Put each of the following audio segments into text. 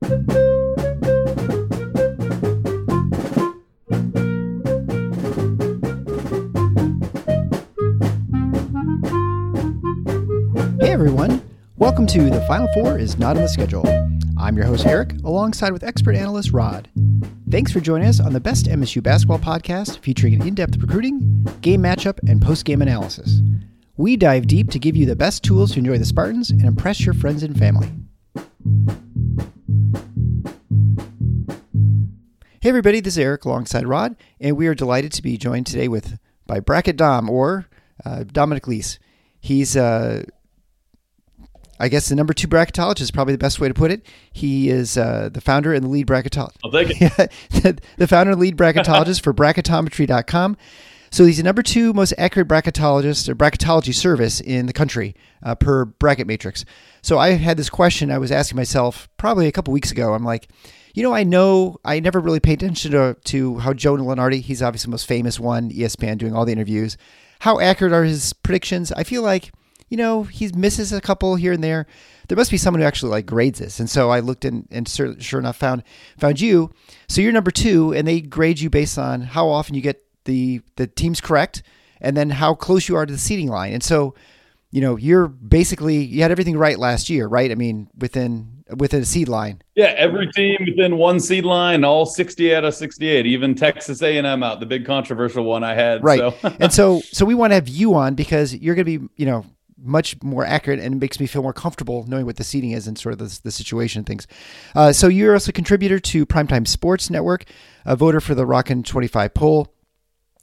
Hey everyone, welcome to The Final Four is Not on the Schedule. I'm your host Eric, alongside with expert analyst Rod. Thanks for joining us on the best MSU basketball podcast featuring in depth recruiting, game matchup, and post game analysis. We dive deep to give you the best tools to enjoy the Spartans and impress your friends and family. Hey everybody, this is Eric alongside Rod, and we are delighted to be joined today with by Bracket Dom or uh, Dominic Lese. He's uh, I guess the number two bracketologist is probably the best way to put it. He is uh, the founder and the lead bracketologist. I'll take it. the founder and lead bracketologist for bracketometry.com. So he's the number two most accurate bracketologist or bracketology service in the country uh, per bracket matrix. So I had this question I was asking myself probably a couple weeks ago. I'm like, you know, I know I never really paid attention to, to how Joe Lunardi, he's obviously the most famous one, ESPN doing all the interviews. How accurate are his predictions? I feel like you know, he misses a couple here and there. There must be someone who actually like grades this. And so I looked in and sure enough found found you. So you're number two, and they grade you based on how often you get the the teams correct, and then how close you are to the seeding line. And so, you know, you're basically you had everything right last year, right? I mean, within within a seed line. Yeah, every team within one seed line, all 60 out of 68, even Texas A&M out, the big controversial one I had. Right. So. and so so we want to have you on because you're going to be, you know, much more accurate and it makes me feel more comfortable knowing what the seeding is and sort of the, the situation and things. Uh, so you're also a contributor to Primetime Sports Network, a voter for the Rockin' 25 poll.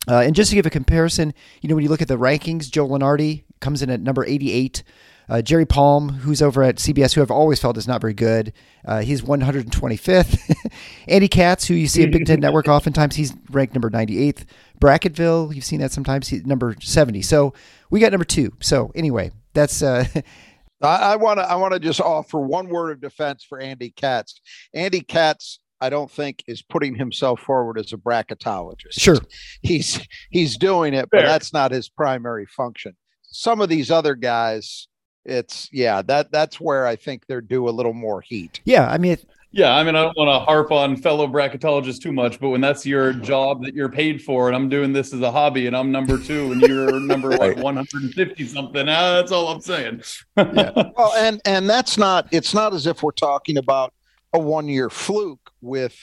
Uh, and just to give a comparison, you know, when you look at the rankings, Joe Lunardi comes in at number 88. Uh, Jerry Palm, who's over at CBS, who I've always felt is not very good, uh, he's 125th. Andy Katz, who you see at Big Ten Network oftentimes, he's ranked number 98th. Bracketville, you've seen that sometimes, he's number 70. So we got number two. So anyway, that's. Uh, I want to. I want to just offer one word of defense for Andy Katz. Andy Katz, I don't think is putting himself forward as a bracketologist. Sure, he's he's doing it, Fair. but that's not his primary function. Some of these other guys, it's yeah that that's where I think they're due a little more heat. Yeah, I mean, yeah, I mean, I don't want to harp on fellow bracketologists too much, but when that's your job that you're paid for, and I'm doing this as a hobby, and I'm number two, and you're number right. 150 something, uh, that's all I'm saying. yeah. Well, and and that's not. It's not as if we're talking about a one year fluke with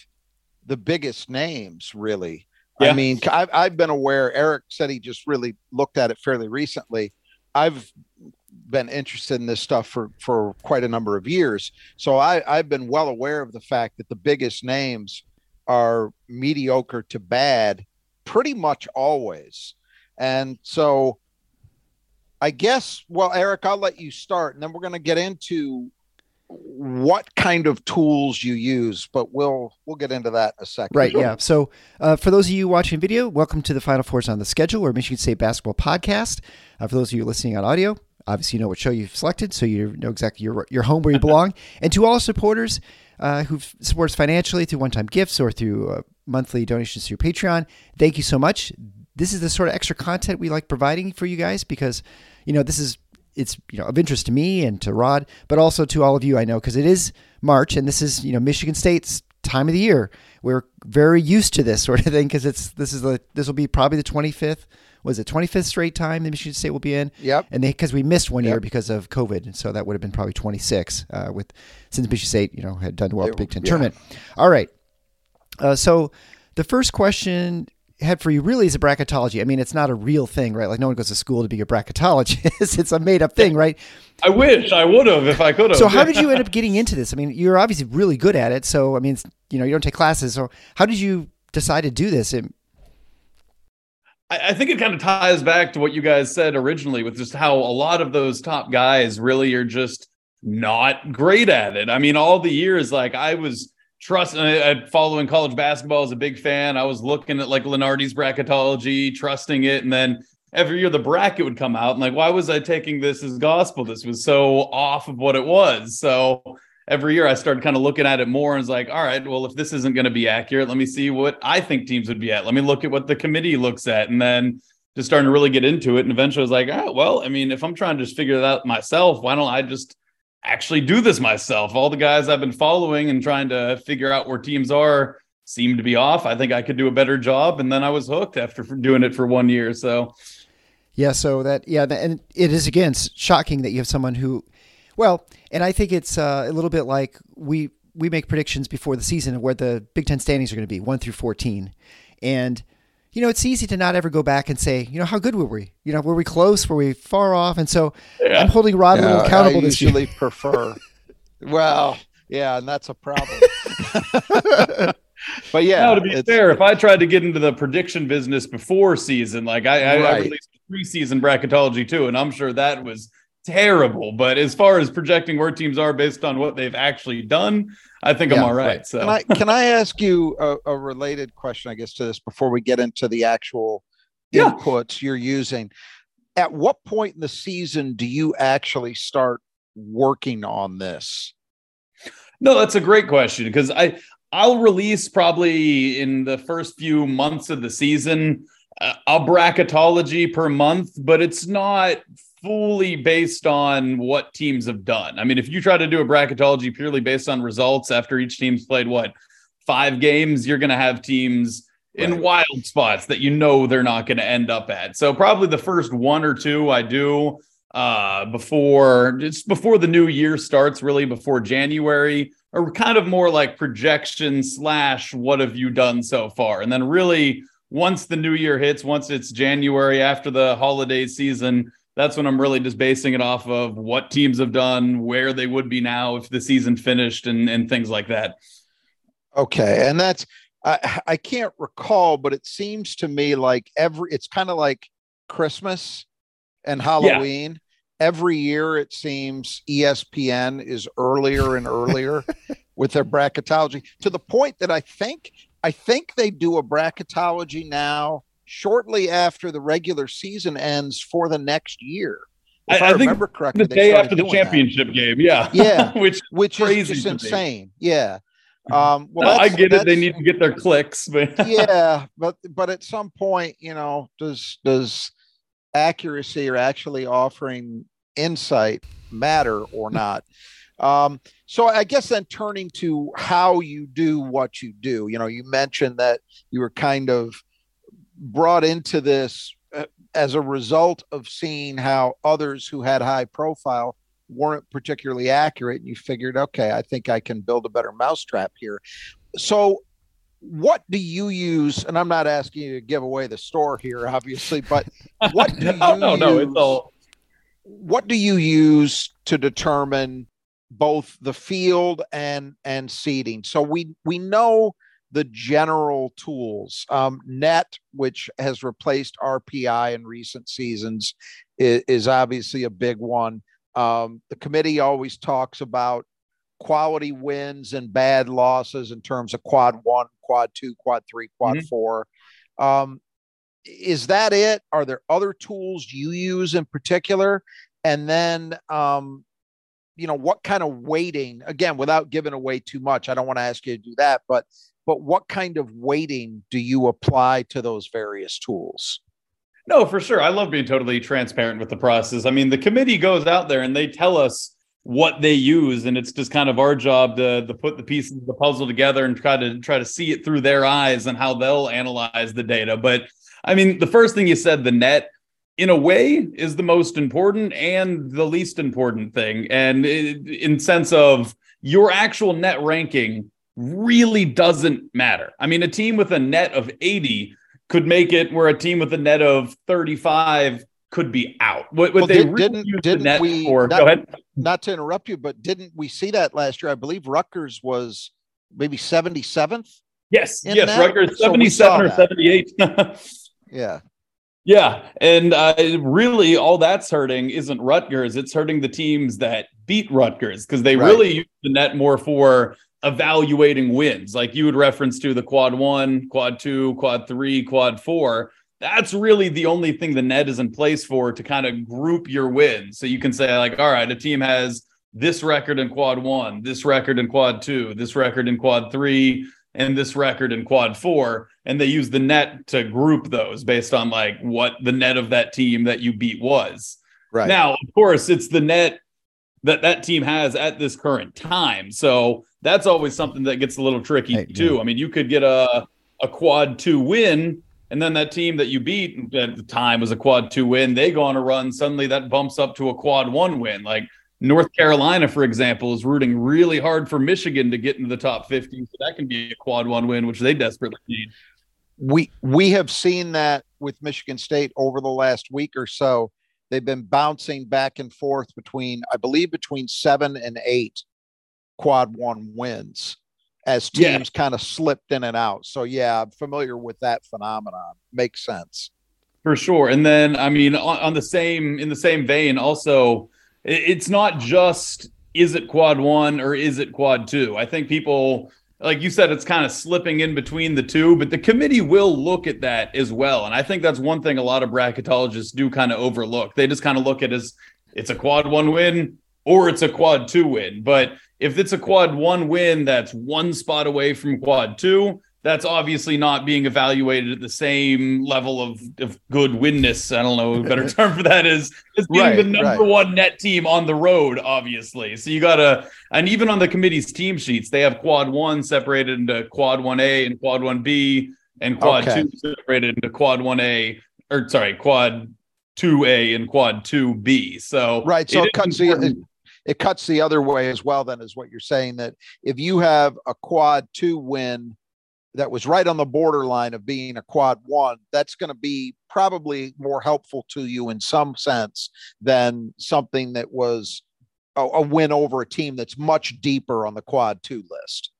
the biggest names, really. Yeah. I mean, I've, I've been aware. Eric said he just really looked at it fairly recently. I've been interested in this stuff for for quite a number of years. So I, I've been well aware of the fact that the biggest names are mediocre to bad pretty much always. And so I guess, well, Eric, I'll let you start and then we're going to get into what kind of tools you use, but we'll we'll get into that in a second. Right. Yeah. So uh, for those of you watching video, welcome to the Final Fours on the schedule, or Michigan State basketball podcast. Uh, for those of you listening on audio, obviously you know what show you've selected, so you know exactly your your home where you belong. and to all supporters uh, who support us financially through one-time gifts or through uh, monthly donations through Patreon, thank you so much. This is the sort of extra content we like providing for you guys because you know this is it's you know of interest to me and to Rod, but also to all of you. I know because it is March and this is you know Michigan State's time of the year. We're very used to this sort of thing because it's this is the this will be probably the 25th was it 25th straight time that Michigan State will be in. Yep. And they because we missed one yep. year because of COVID, so that would have been probably 26 uh, with since Michigan State you know had done well at the Big Ten yeah. tournament. All right. Uh, so the first question had for you really is a bracketology. I mean, it's not a real thing, right? Like no one goes to school to be a bracketologist. it's a made up thing, right? I wish I would have if I could have. So how did you end up getting into this? I mean, you're obviously really good at it. So I mean, you know, you don't take classes. So how did you decide to do this? It, I think it kind of ties back to what you guys said originally with just how a lot of those top guys really are just not great at it. I mean, all the years, like I was trusting, I, following college basketball as a big fan. I was looking at like Lunardi's bracketology, trusting it. And then every year the bracket would come out and like, why was I taking this as gospel? This was so off of what it was. So every year I started kind of looking at it more and was like, all right, well, if this isn't going to be accurate, let me see what I think teams would be at. Let me look at what the committee looks at. And then just starting to really get into it. And eventually I was like, oh, well, I mean, if I'm trying to just figure it out myself, why don't I just actually do this myself? All the guys I've been following and trying to figure out where teams are seem to be off. I think I could do a better job. And then I was hooked after doing it for one year. So, yeah, so that, yeah, and it is again shocking that you have someone who, well, and I think it's uh, a little bit like we, we make predictions before the season of where the Big Ten standings are going to be one through 14. And you know, it's easy to not ever go back and say, you know, how good were we? You know, were we close? Were we far off? And so yeah. I'm holding Rod yeah, a little accountable I this usually prefer. well, yeah, and that's a problem. but yeah, now, to be fair, if I tried to get into the prediction business before season, like I, right. I released preseason bracketology too, and I'm sure that was terrible. But as far as projecting where teams are based on what they've actually done, I think yeah, I'm all right. right. So can I, can I ask you a, a, related question, I guess, to this before we get into the actual yeah. inputs you're using? At what point in the season do you actually start working on this? No, that's a great question because I I'll release probably in the first few months of the season uh, a bracketology per month, but it's not fully based on what teams have done. I mean, if you try to do a bracketology purely based on results after each team's played what five games, you're going to have teams right. in wild spots that you know they're not going to end up at. So probably the first one or two I do uh before just before the new year starts really before january or kind of more like projection slash what have you done so far and then really once the new year hits once it's january after the holiday season that's when I'm really just basing it off of what teams have done, where they would be now if the season finished, and and things like that. Okay, and that's I I can't recall, but it seems to me like every it's kind of like Christmas and Halloween. Yeah. Every year, it seems ESPN is earlier and earlier with their bracketology to the point that I think I think they do a bracketology now shortly after the regular season ends for the next year. If I, I, I remember correctly, the day after the championship that. game, yeah, yeah, which which is just insane. Yeah. Um, well, no, I get it. They need to get their clicks, but yeah, but but at some point, you know, does does accuracy or actually offering insight matter or not? Um, so I guess then turning to how you do what you do, you know, you mentioned that you were kind of brought into this uh, as a result of seeing how others who had high profile weren't particularly accurate and you figured okay i think i can build a better mousetrap here. So what do you use and i'm not asking you to give away the store here obviously but what do you no, use, no, it's all... what do you use to determine both the field and and seeding? So we we know the general tools. Um, net, which has replaced RPI in recent seasons, is, is obviously a big one. Um, the committee always talks about quality wins and bad losses in terms of quad one, quad two, quad three, quad mm-hmm. four. Um, is that it? Are there other tools you use in particular? And then, um, you know, what kind of weighting, again, without giving away too much, I don't want to ask you to do that, but but what kind of weighting do you apply to those various tools? No, for sure. I love being totally transparent with the process. I mean, the committee goes out there and they tell us what they use, and it's just kind of our job to, to put the pieces of the puzzle together and try to try to see it through their eyes and how they'll analyze the data. But I mean, the first thing you said, the net, in a way, is the most important and the least important thing. And in sense of your actual net ranking really doesn't matter. I mean, a team with a net of 80 could make it where a team with a net of 35 could be out. What, what well, they did, really didn't, didn't the we, for, not, go ahead. Not to interrupt you, but didn't we see that last year? I believe Rutgers was maybe 77th. Yes, yes, that? Rutgers 77 so or 78. yeah. Yeah, and uh, really, all that's hurting isn't Rutgers; it's hurting the teams that beat Rutgers because they right. really use the net more for evaluating wins, like you would reference to the quad one, quad two, quad three, quad four. That's really the only thing the net is in place for to kind of group your wins. So you can say, like, all right, a team has this record in quad one, this record in quad two, this record in quad three, and this record in quad four. And they use the net to group those based on like what the net of that team that you beat was. Right. Now, of course, it's the net that that team has at this current time. So that's always something that gets a little tricky hey, too. Yeah. I mean, you could get a a quad two win, and then that team that you beat at the time was a quad two win. They go on a run, suddenly that bumps up to a quad one win. Like North Carolina, for example, is rooting really hard for Michigan to get into the top 50. So that can be a quad one win, which they desperately need. We we have seen that with Michigan State over the last week or so. They've been bouncing back and forth between, I believe, between seven and eight quad one wins as teams yeah. kind of slipped in and out. So yeah, I'm familiar with that phenomenon. Makes sense. For sure. And then I mean on, on the same in the same vein, also it's not just is it quad one or is it quad two? I think people like you said, it's kind of slipping in between the two, but the committee will look at that as well. And I think that's one thing a lot of bracketologists do kind of overlook. They just kind of look at as it's a quad one win or it's a quad two win. But if it's a quad one win that's one spot away from quad two, that's obviously not being evaluated at the same level of, of good winness. I don't know a better term for that is is being right, the number right. one net team on the road, obviously. So you gotta and even on the committee's team sheets, they have quad one separated into quad one A and quad one B and quad okay. two separated into quad one A or sorry, quad two A and quad two B. So right, so it, it cuts the it cuts the other way as well. Then is what you're saying that if you have a quad two win that was right on the borderline of being a quad one, that's going to be probably more helpful to you in some sense than something that was a, a, win over a team that's much deeper on the quad two list.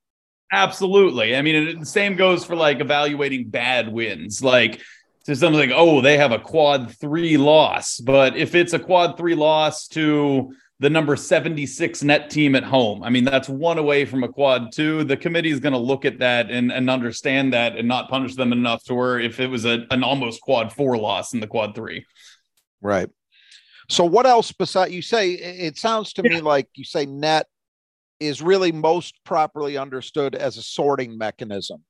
Absolutely. I mean, the same goes for like evaluating bad wins. Like, to something like, oh, they have a quad three loss. But if it's a quad three loss to the number 76 net team at home. I mean, that's one away from a quad two. The committee is going to look at that and, and understand that and not punish them enough to where if it was a, an almost quad four loss in the quad three. Right. So what else besides you say it sounds to yeah. me like you say net is really most properly understood as a sorting mechanism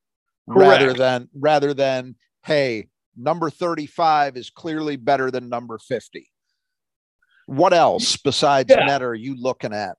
Correct. rather than rather than hey number 35 is clearly better than number 50 what else besides yeah. net are you looking at?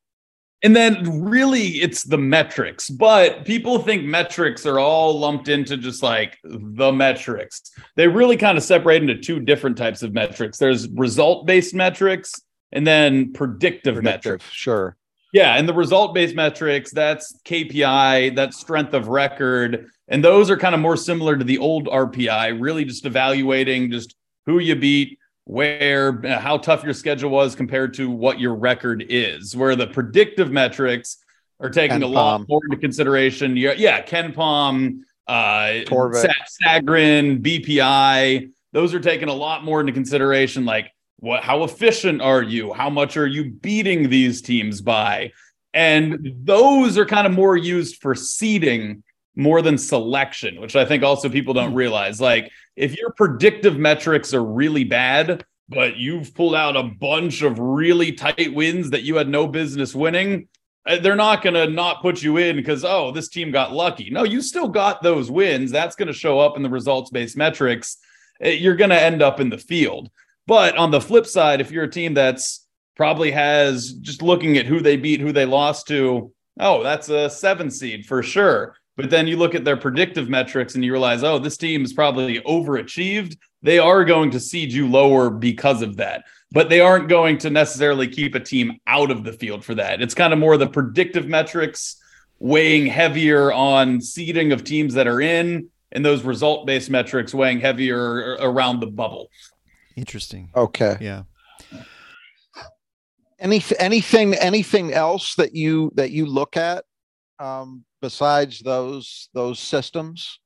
And then really it's the metrics, but people think metrics are all lumped into just like the metrics. They really kind of separate into two different types of metrics. There's result based metrics and then predictive, predictive metrics. Sure. Yeah. And the result based metrics, that's KPI, that's strength of record. And those are kind of more similar to the old RPI, really just evaluating just who you beat, where uh, how tough your schedule was compared to what your record is, where the predictive metrics are taking Ken a lot more into consideration. Yeah, yeah KenPom, uh, Sagarin, BPI, those are taking a lot more into consideration. Like, what? How efficient are you? How much are you beating these teams by? And those are kind of more used for seeding more than selection, which I think also people don't hmm. realize. Like, if your predictive metrics are really bad, but you've pulled out a bunch of really tight wins that you had no business winning, uh, they're not going to not put you in because, oh, this team got lucky. No, you still got those wins. That's going to show up in the results based metrics. Uh, you're going to end up in the field. But on the flip side, if you're a team that's probably has just looking at who they beat, who they lost to, oh, that's a seven seed for sure. But then you look at their predictive metrics and you realize, oh, this team is probably overachieved. They are going to seed you lower because of that, but they aren't going to necessarily keep a team out of the field for that. It's kind of more the predictive metrics weighing heavier on seeding of teams that are in, and those result based metrics weighing heavier around the bubble. Interesting. Okay. Yeah. Any, anything anything else that you that you look at um, besides those those systems?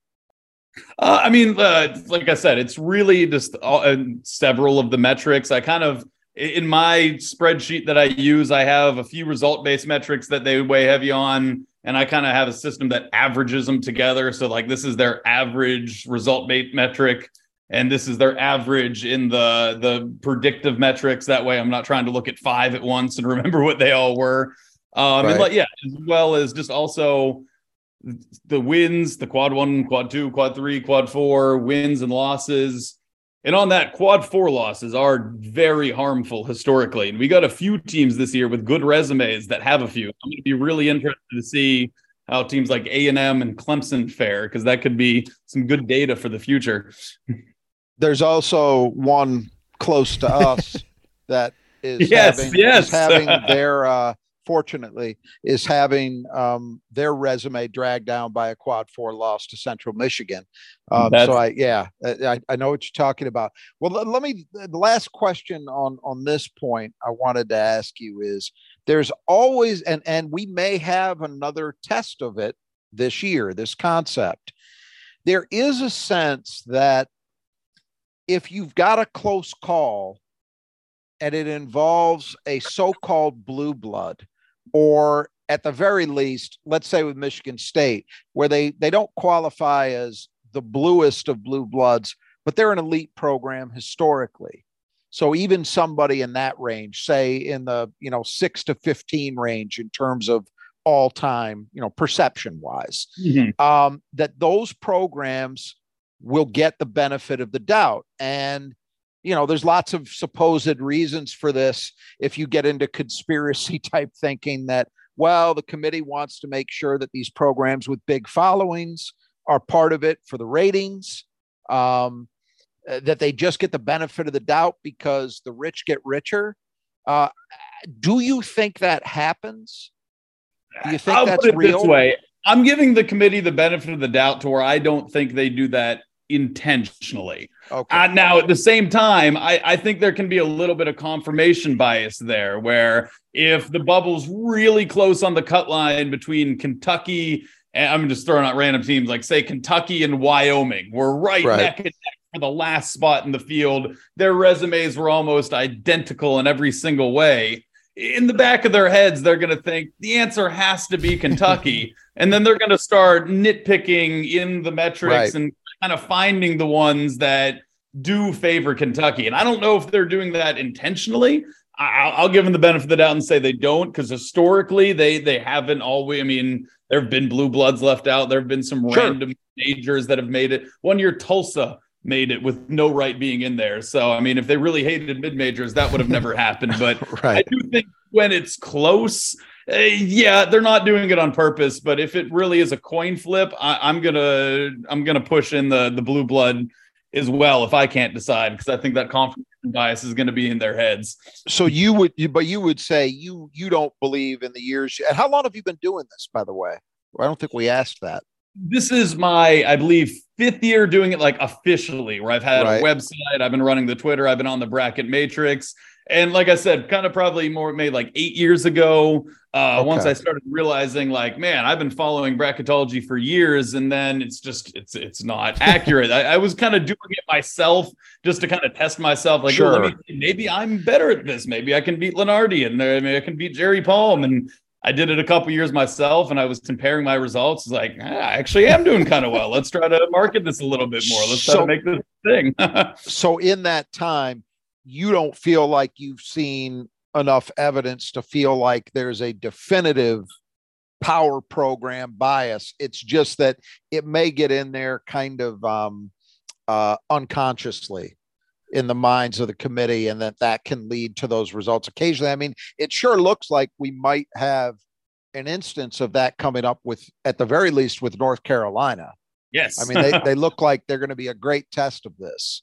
Uh, I mean, uh, like I said, it's really just all, uh, several of the metrics. I kind of in my spreadsheet that I use, I have a few result based metrics that they weigh heavy on. And I kind of have a system that averages them together. So, like, this is their average result based metric, and this is their average in the the predictive metrics. That way, I'm not trying to look at five at once and remember what they all were. Um, right. And like, yeah, as well as just also the wins, the quad one, quad two, quad three, quad four, wins and losses and on that, quad four losses are very harmful historically. And we got a few teams this year with good resumes that have a few. I'm going to be really interested to see how teams like A&M and Clemson fare because that could be some good data for the future. There's also one close to us that is yes, having, yes. is having their uh, fortunately, is having um, their resume dragged down by a quad four loss to Central Michigan. Um, so I, yeah, I, I know what you're talking about. Well, let me. The last question on on this point I wanted to ask you is: there's always, and and we may have another test of it this year. This concept. There is a sense that if you've got a close call and it involves a so-called blue blood or at the very least, let's say with Michigan State, where they they don't qualify as the bluest of blue bloods, but they're an elite program historically. So even somebody in that range, say in the you know six to fifteen range in terms of all time, you know, perception wise, mm-hmm. um, that those programs will get the benefit of the doubt. And you know, there's lots of supposed reasons for this. If you get into conspiracy type thinking that, well, the committee wants to make sure that these programs with big followings are part of it for the ratings, um, uh, that they just get the benefit of the doubt because the rich get richer. Uh, do you think that happens? Do you think I'll that's put it real? This way. I'm giving the committee the benefit of the doubt to where I don't think they do that intentionally. Okay. Uh, now, at the same time, I, I think there can be a little bit of confirmation bias there, where if the bubble's really close on the cut line between Kentucky and I'm just throwing out random teams like, say, Kentucky and Wyoming, we're right, right. neck and neck for the last spot in the field. Their resumes were almost identical in every single way in the back of their heads, they're going to think the answer has to be Kentucky. and then they're going to start nitpicking in the metrics right. and kind of finding the ones that do favor Kentucky. And I don't know if they're doing that intentionally. I, will give them the benefit of the doubt and say they don't, because historically they they haven't always. I mean, there have been blue bloods left out. There have been some sure. random majors that have made it. One year, Tulsa made it with no right being in there. So, I mean, if they really hated mid majors, that would have never happened. But right. I do think when it's close, uh, yeah, they're not doing it on purpose. But if it really is a coin flip, I, am gonna I'm gonna push in the the blue blood as well if I can't decide because I think that confirmation bias is going to be in their heads. So you would, but you would say you you don't believe in the years. And how long have you been doing this, by the way? I don't think we asked that. This is my, I believe, fifth year doing it like officially, where I've had right. a website, I've been running the Twitter, I've been on the bracket matrix. And like I said, kind of probably more made like eight years ago. Uh, okay. Once I started realizing, like, man, I've been following bracketology for years, and then it's just it's it's not accurate. I, I, was kind of doing it myself just to kind of test myself. Like, sure. oh, me, maybe I'm better at this. Maybe I can beat Lunardi, and maybe I can beat Jerry Palm. And I did it a couple years myself, and I was comparing my results. Like ah, I actually am doing kind of well. Let's try to market this a little bit more. Let's try to make this thing. so in that time you don't feel like you've seen enough evidence to feel like there's a definitive power program bias. It's just that it may get in there kind of um, uh, unconsciously in the minds of the committee, and that that can lead to those results occasionally. I mean, it sure looks like we might have an instance of that coming up with, at the very least, with North Carolina. Yes. I mean, they, they look like they're going to be a great test of this.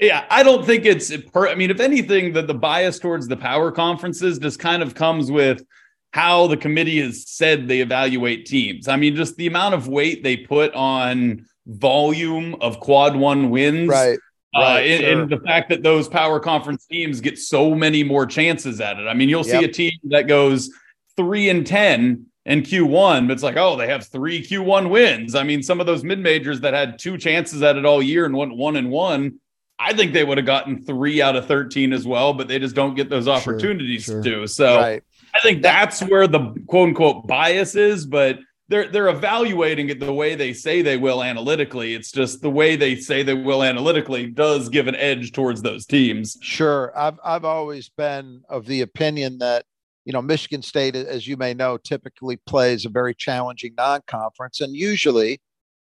Yeah, I don't think it's. Per, I mean, if anything, the, the bias towards the power conferences just kind of comes with how the committee has said they evaluate teams. I mean, just the amount of weight they put on volume of quad one wins. Right. Uh, right, and, sure. and, the fact that those power conference teams get so many more chances at it. I mean, you'll yep. see a team that goes three and 10 in Q1, but it's like, oh, they have three Q1 wins. I mean, some of those mid majors that had two chances at it all year and went one and one, I think they would have gotten three out of 13 as well, but they just don't get those opportunities sure, sure. to. So right. I think that's where the quote unquote bias is, but they're they're evaluating it the way they say they will analytically. It's just the way they say they will analytically does give an edge towards those teams. Sure. I've I've always been of the opinion that you know, Michigan State, as you may know, typically plays a very challenging non conference, and usually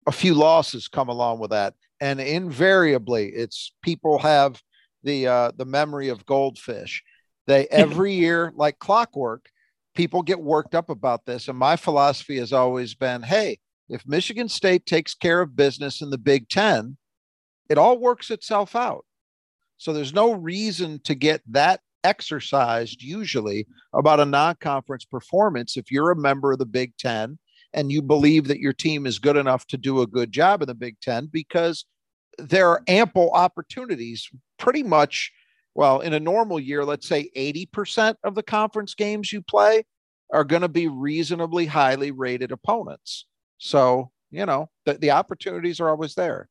a few losses come along with that. And invariably, it's people have the uh, the memory of goldfish. They every year, like clockwork, people get worked up about this. And my philosophy has always been, hey, if Michigan State takes care of business in the Big Ten, it all works itself out. So there's no reason to get that exercised usually about a non-conference performance if you're a member of the Big 10 and you believe that your team is good enough to do a good job in the Big 10 because there are ample opportunities pretty much well in a normal year let's say 80% of the conference games you play are going to be reasonably highly rated opponents. So you know the, the opportunities are always there.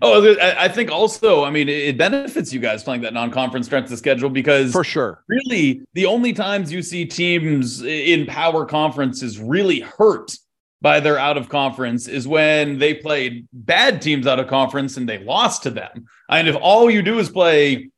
Oh, I think also, I mean, it benefits you guys playing that non-conference strength of schedule because for sure, really, the only times you see teams in power conferences really hurt by their out of conference is when they played bad teams out of conference and they lost to them. And if all you do is play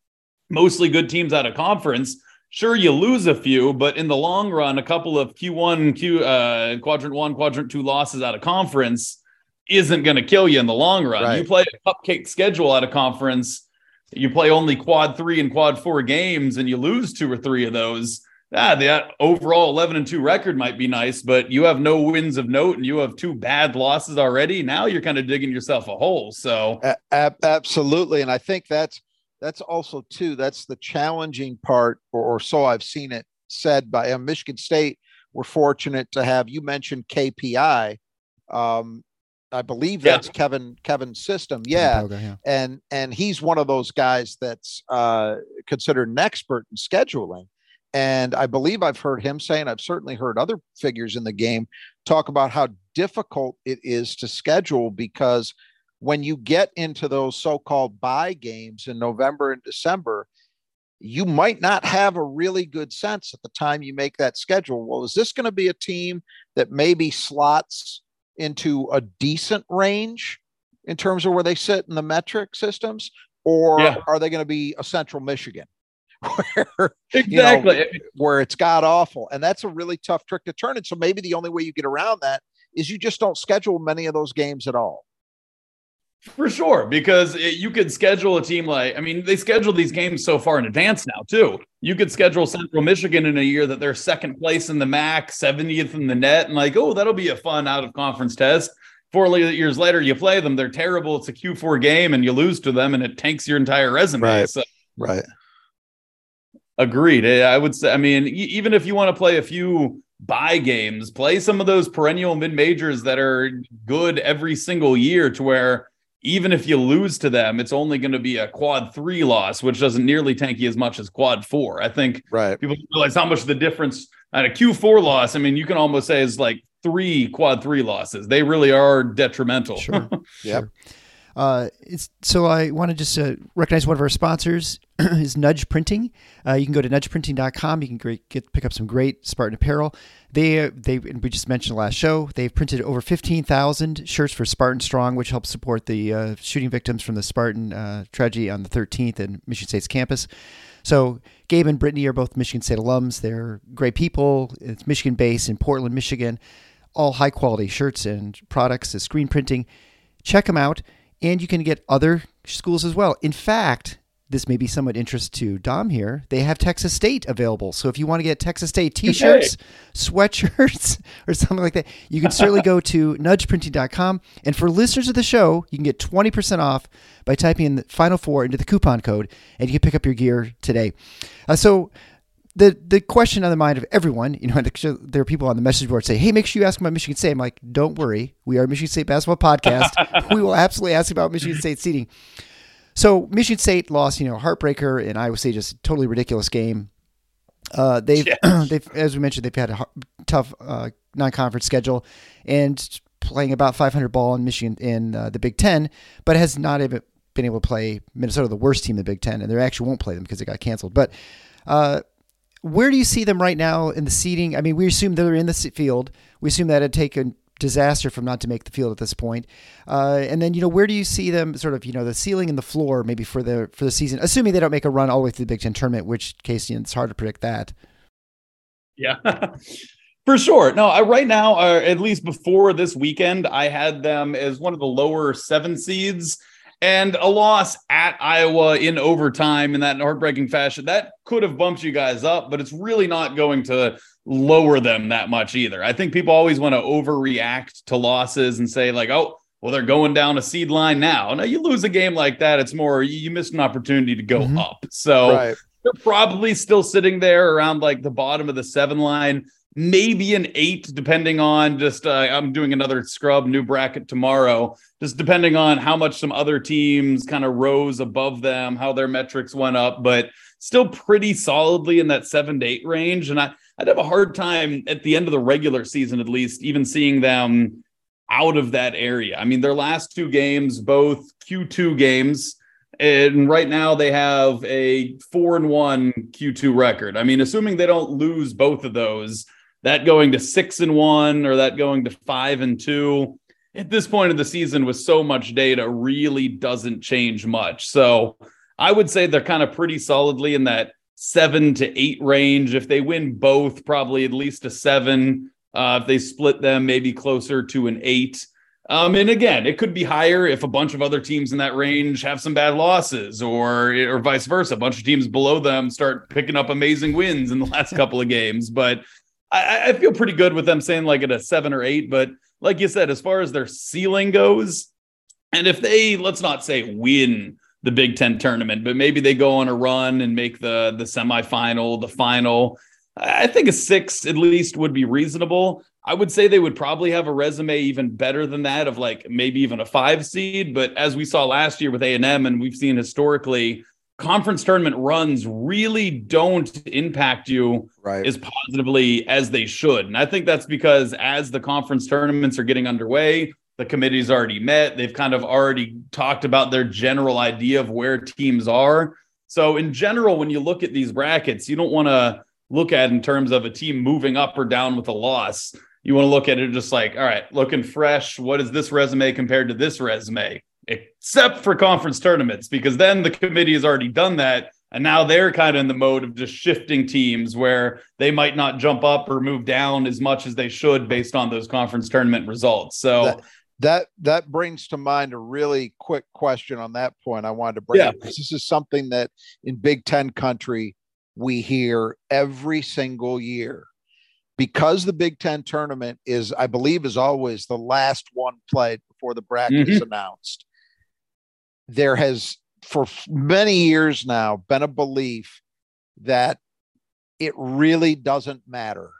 mostly good teams out of conference, sure you lose a few, but in the long run, a couple of Q1, Q uh, quadrant one, quadrant two losses out of conference isn't going to kill you in the long run. Right. You play a cupcake schedule at a conference, you play only quad three and quad four games, and you lose two or three of those. Ah, that overall 11 and 2 record might be nice, but you have no wins of note and you have two bad losses already. Now you're kind of digging yourself a hole. So, a- absolutely. And I think that's that's also too that's the challenging part or, or so I've seen it said by uh, Michigan State. We're fortunate to have you mentioned KPI. Um, I believe that's yeah. Kevin Kevin's system. Yeah. Pauga, yeah. And and he's one of those guys that's uh, considered an expert in scheduling. And I believe I've heard him say, and I've certainly heard other figures in the game talk about how difficult it is to schedule because when you get into those so-called buy games in November and December, you might not have a really good sense at the time you make that schedule. Well, is this going to be a team that maybe slots into a decent range in terms of where they sit in the metric systems, or yeah. are they going to be a Central Michigan? where exactly you know, where it's god awful and that's a really tough trick to turn and so maybe the only way you get around that is you just don't schedule many of those games at all for sure, because it, you could schedule a team like, I mean, they schedule these games so far in advance now, too. You could schedule Central Michigan in a year that they're second place in the MAC, 70th in the net, and like, oh, that'll be a fun out of conference test. Four years later, you play them, they're terrible. It's a Q4 game, and you lose to them, and it tanks your entire resume. Right. So, right. Agreed. Eh, I would say, I mean, even if you want to play a few buy games, play some of those perennial mid majors that are good every single year to where even if you lose to them, it's only going to be a quad three loss, which doesn't nearly tank you as much as quad four. I think right. people realize how much the difference at a Q4 loss. I mean, you can almost say is like three quad three losses. They really are detrimental. Sure. yeah. Uh, it's so I want to just uh, recognize one of our sponsors is Nudge Printing. Uh, you can go to nudgeprinting.com. You can great, get pick up some great Spartan apparel. They they we just mentioned the last show. They've printed over fifteen thousand shirts for Spartan Strong, which helps support the uh, shooting victims from the Spartan uh, tragedy on the 13th in Michigan State's campus. So Gabe and Brittany are both Michigan State alums. They're great people. It's Michigan based in Portland, Michigan. All high quality shirts and products, the screen printing. Check them out and you can get other schools as well. In fact, this may be somewhat interest to Dom here. They have Texas State available. So if you want to get Texas State t-shirts, hey. sweatshirts, or something like that, you can certainly go to nudgeprinting.com. And for listeners of the show, you can get 20% off by typing in the final four into the coupon code, and you can pick up your gear today. Uh, so the the question on the mind of everyone, you know, there are people on the message board say, "Hey, make sure you ask about Michigan State." I'm like, "Don't worry, we are Michigan State basketball podcast. we will absolutely ask about Michigan State seeding." So Michigan State lost, you know, heartbreaker, and Iowa State just totally ridiculous game. Uh, they've, they've, as we mentioned, they've had a tough uh, non-conference schedule and playing about 500 ball in Michigan in uh, the Big Ten, but has not even been able to play Minnesota, the worst team in the Big Ten, and they actually won't play them because it got canceled. But uh, where do you see them right now in the seeding? I mean, we assume they're in the field. We assume that it'd take a disaster from not to make the field at this point. Uh, and then, you know, where do you see them sort of, you know, the ceiling and the floor maybe for the for the season, assuming they don't make a run all the way through the Big Ten tournament, which case you know, it's hard to predict that. Yeah. For sure. No, I, right now, uh, at least before this weekend, I had them as one of the lower seven seeds and a loss at Iowa in overtime in that heartbreaking fashion. That could have bumped you guys up, but it's really not going to lower them that much either. I think people always want to overreact to losses and say, like, oh, well, they're going down a seed line now. Now, you lose a game like that, it's more you missed an opportunity to go mm-hmm. up. So right. they're probably still sitting there around like the bottom of the seven line maybe an eight, depending on just uh, I'm doing another scrub new bracket tomorrow, just depending on how much some other teams kind of rose above them, how their metrics went up, but still pretty solidly in that seven to eight range. And I, I'd have a hard time at the end of the regular season, at least, even seeing them out of that area. I mean, their last two games, both Q2 games, and right now they have a four and one Q2 record. I mean, assuming they don't lose both of those, that going to six and one or that going to five and two at this point of the season with so much data really doesn't change much. So I would say they're kind of pretty solidly in that seven to eight range. If they win both, probably at least a seven. Uh, if they split them, maybe closer to an eight. Um, and again, it could be higher if a bunch of other teams in that range have some bad losses, or or vice versa. A bunch of teams below them start picking up amazing wins in the last couple of games. But I, I feel pretty good with them saying like at a seven or eight. But like you said, as far as their ceiling goes, and if they let's not say win the Big Ten tournament, but maybe they go on a run and make the the semifinal, the final. I think a six at least would be reasonable. I would say they would probably have a resume even better than that of like maybe even a five seed. But as we saw last year with A and M, and we've seen historically, conference tournament runs really don't impact you right. as positively as they should. And I think that's because as the conference tournaments are getting underway, the committee's already met. They've kind of already talked about their general idea of where teams are. So, in general, when you look at these brackets, you don't want to look at in terms of a team moving up or down with a loss. You want to look at it just like, all right, looking fresh. What is this resume compared to this resume? Except for conference tournaments, because then the committee has already done that. And now they're kind of in the mode of just shifting teams where they might not jump up or move down as much as they should based on those conference tournament results. So that that, that brings to mind a really quick question on that point. I wanted to bring yeah. up this is something that in Big Ten country we hear every single year. Because the Big Ten tournament is, I believe, is always the last one played before the bracket mm-hmm. is announced there has for many years now been a belief that it really doesn't matter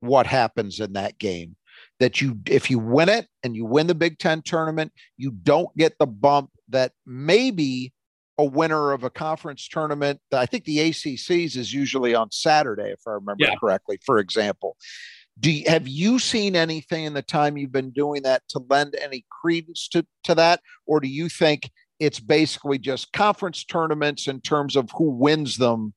what happens in that game that you if you win it and you win the Big 10 tournament you don't get the bump that maybe a winner of a conference tournament that I think the ACCs is usually on Saturday if I remember yeah. correctly for example do you, have you seen anything in the time you've been doing that to lend any credence to, to that? Or do you think it's basically just conference tournaments in terms of who wins them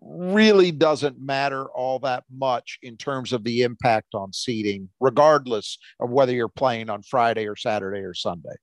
really doesn't matter all that much in terms of the impact on seeding regardless of whether you're playing on friday or saturday or sunday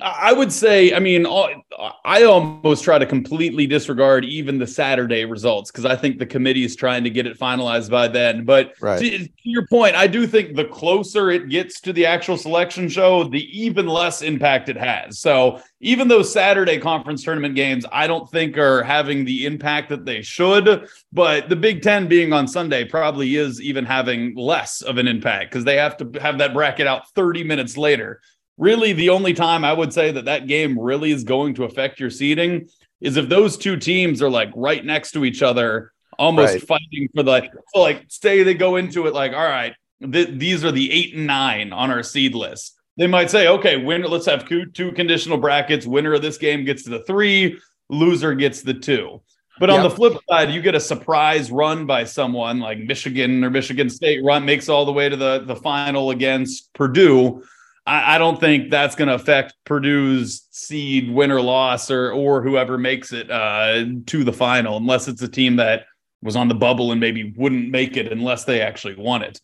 I would say, I mean, I almost try to completely disregard even the Saturday results because I think the committee is trying to get it finalized by then. But right. to, to, your point, I do think the closer it gets to the actual selection show, the even less impact it has. So even those Saturday conference tournament games, I don't think are having the impact that they should. But the Big Ten being on Sunday probably is even having less of an impact because they have to have that bracket out 30 minutes later really the only time I would say that that game really is going to affect your seeding is if those two teams are like right next to each other, almost right. fighting for the so like say they go into it like, all right, th- these are the eight and nine on our seed list. They might say, okay, winner, let's have two, two conditional brackets. Winner of this game gets to the three, loser gets the two. But on the flip side, you get a surprise run by someone like Michigan or Michigan State run makes all the way to the, the final against Purdue. I, I don't think that's going to affect Purdue's seed win or loss or or whoever makes it uh, to the final, unless it's a team that was on the bubble and maybe wouldn't make it unless they actually won it.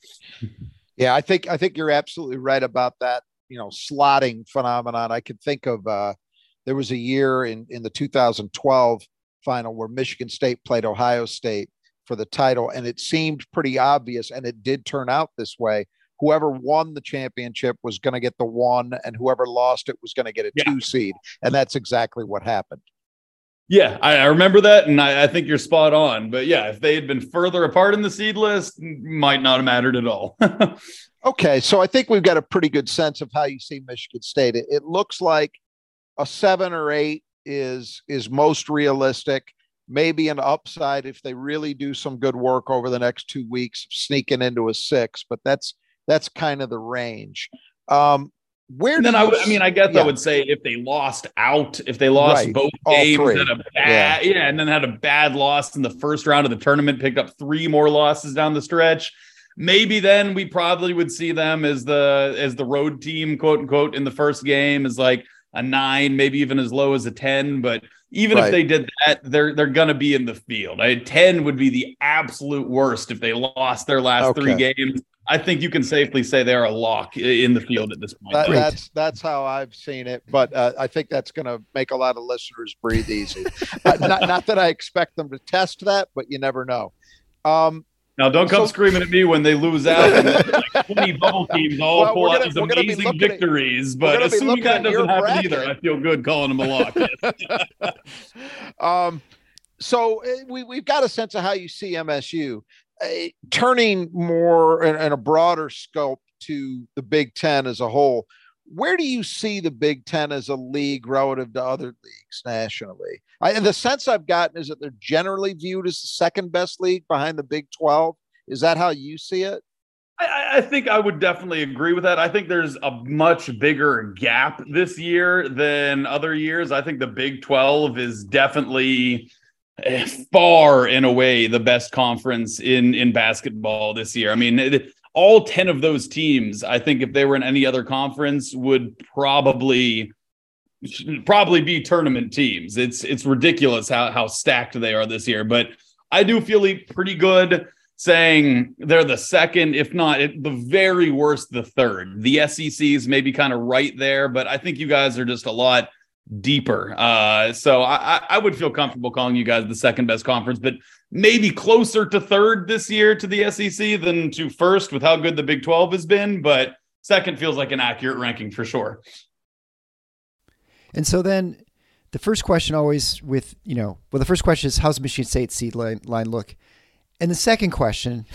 Yeah, I think I think you're absolutely right about that. You know, slotting phenomenon. I could think of uh, there was a year in in the 2012 final where Michigan State played Ohio State for the title, and it seemed pretty obvious, and it did turn out this way. Whoever won the championship was going to get the one, and whoever lost it was going to get a yeah. two seed, and that's exactly what happened. Yeah, I, I remember that, and I, I, think you're spot on. But yeah, if they had been further apart in the seed list, might not have mattered at all. okay, so I think we've got a pretty good sense of how you see Michigan State. It, it looks like a seven or eight is is most realistic. Maybe an upside if they really do some good work over the next two weeks, sneaking into a six. But that's that's kind of the range. Um, where and then I, I mean, I guess yeah. I would say if they lost out, if they lost right. both All games, had a bad, yeah. yeah, and then had a bad loss in the first round of the tournament, picked up three more losses down the stretch. Maybe then we probably would see them as the as the road team, quote unquote, in the first game is like a nine, maybe even as low as a ten. But even right. if they did that, they're they're gonna be in the field. I, ten would be the absolute worst if they lost their last okay. three games. I think you can safely say they're a lock in the field at this point. That, that's that's how I've seen it, but uh, I think that's going to make a lot of listeners breathe easy. uh, not, not, that I expect them to test that, but you never know. Um, now, don't come so, screaming at me when they lose out and like 20 bubble teams all well, pull out these amazing victories. At, but assuming that doesn't happen bracket. either, I feel good calling them a lock. um, so eh, we, we've got a sense of how you see MSU Uh, turning more in, in a broader scope to the Big Ten as a whole, where do you see the Big Ten as a league relative to other leagues nationally? I, and the sense I've gotten is that they're generally viewed as the second best league behind the Big 12. Is that how you see it? I, I, think I would definitely agree with that. I think there's a much bigger gap this year than other years. I think the Big 12 is definitely far and away the best conference in in basketball this year. I mean, it, all 10 of those teams, I think if they were in any other conference would probably probably be tournament teams. It's it's ridiculous how how stacked they are this year, but I do feel pretty good saying they're the second, if not at the very worst, the third. The SEC is maybe kind of right there, but I think you guys are just a lot deeper. Uh, so I, I would feel comfortable calling you guys the second best conference, but maybe closer to third this year to the SEC than to first with how good the Big 12 has been. But second feels like an accurate ranking for sure. And so then the first question always with, you know, well, the first question is how's the Michigan State seed line, line look? And the second question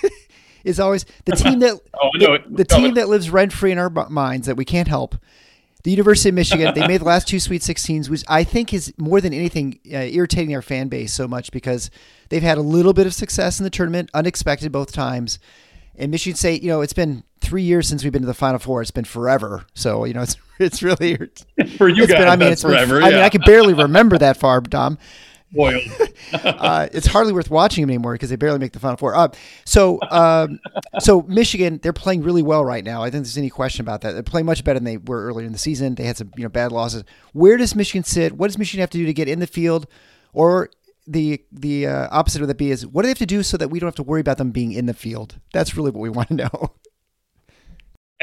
is always the team that oh, the, the team that lives rent free in our minds that we can't help the University of Michigan, they made the last two Sweet 16s, which I think is more than anything uh, irritating our fan base so much because they've had a little bit of success in the tournament, unexpected both times. And Michigan State, you know, it's been three years since we've been to the Final Four. It's been forever. So, you know, it's it's really for you guys. Been, I mean, it's forever. Been, yeah. I mean, I can barely remember that far, Dom spoiled. uh, it's hardly worth watching them anymore because they barely make the final four. Uh, so, um, so Michigan, they're playing really well right now. I think there's any question about that. They're playing much better than they were earlier in the season. They had some, you know, bad losses. Where does Michigan sit? What does Michigan have to do to get in the field? Or the the uh, opposite of that be is what do they have to do so that we don't have to worry about them being in the field? That's really what we want to know.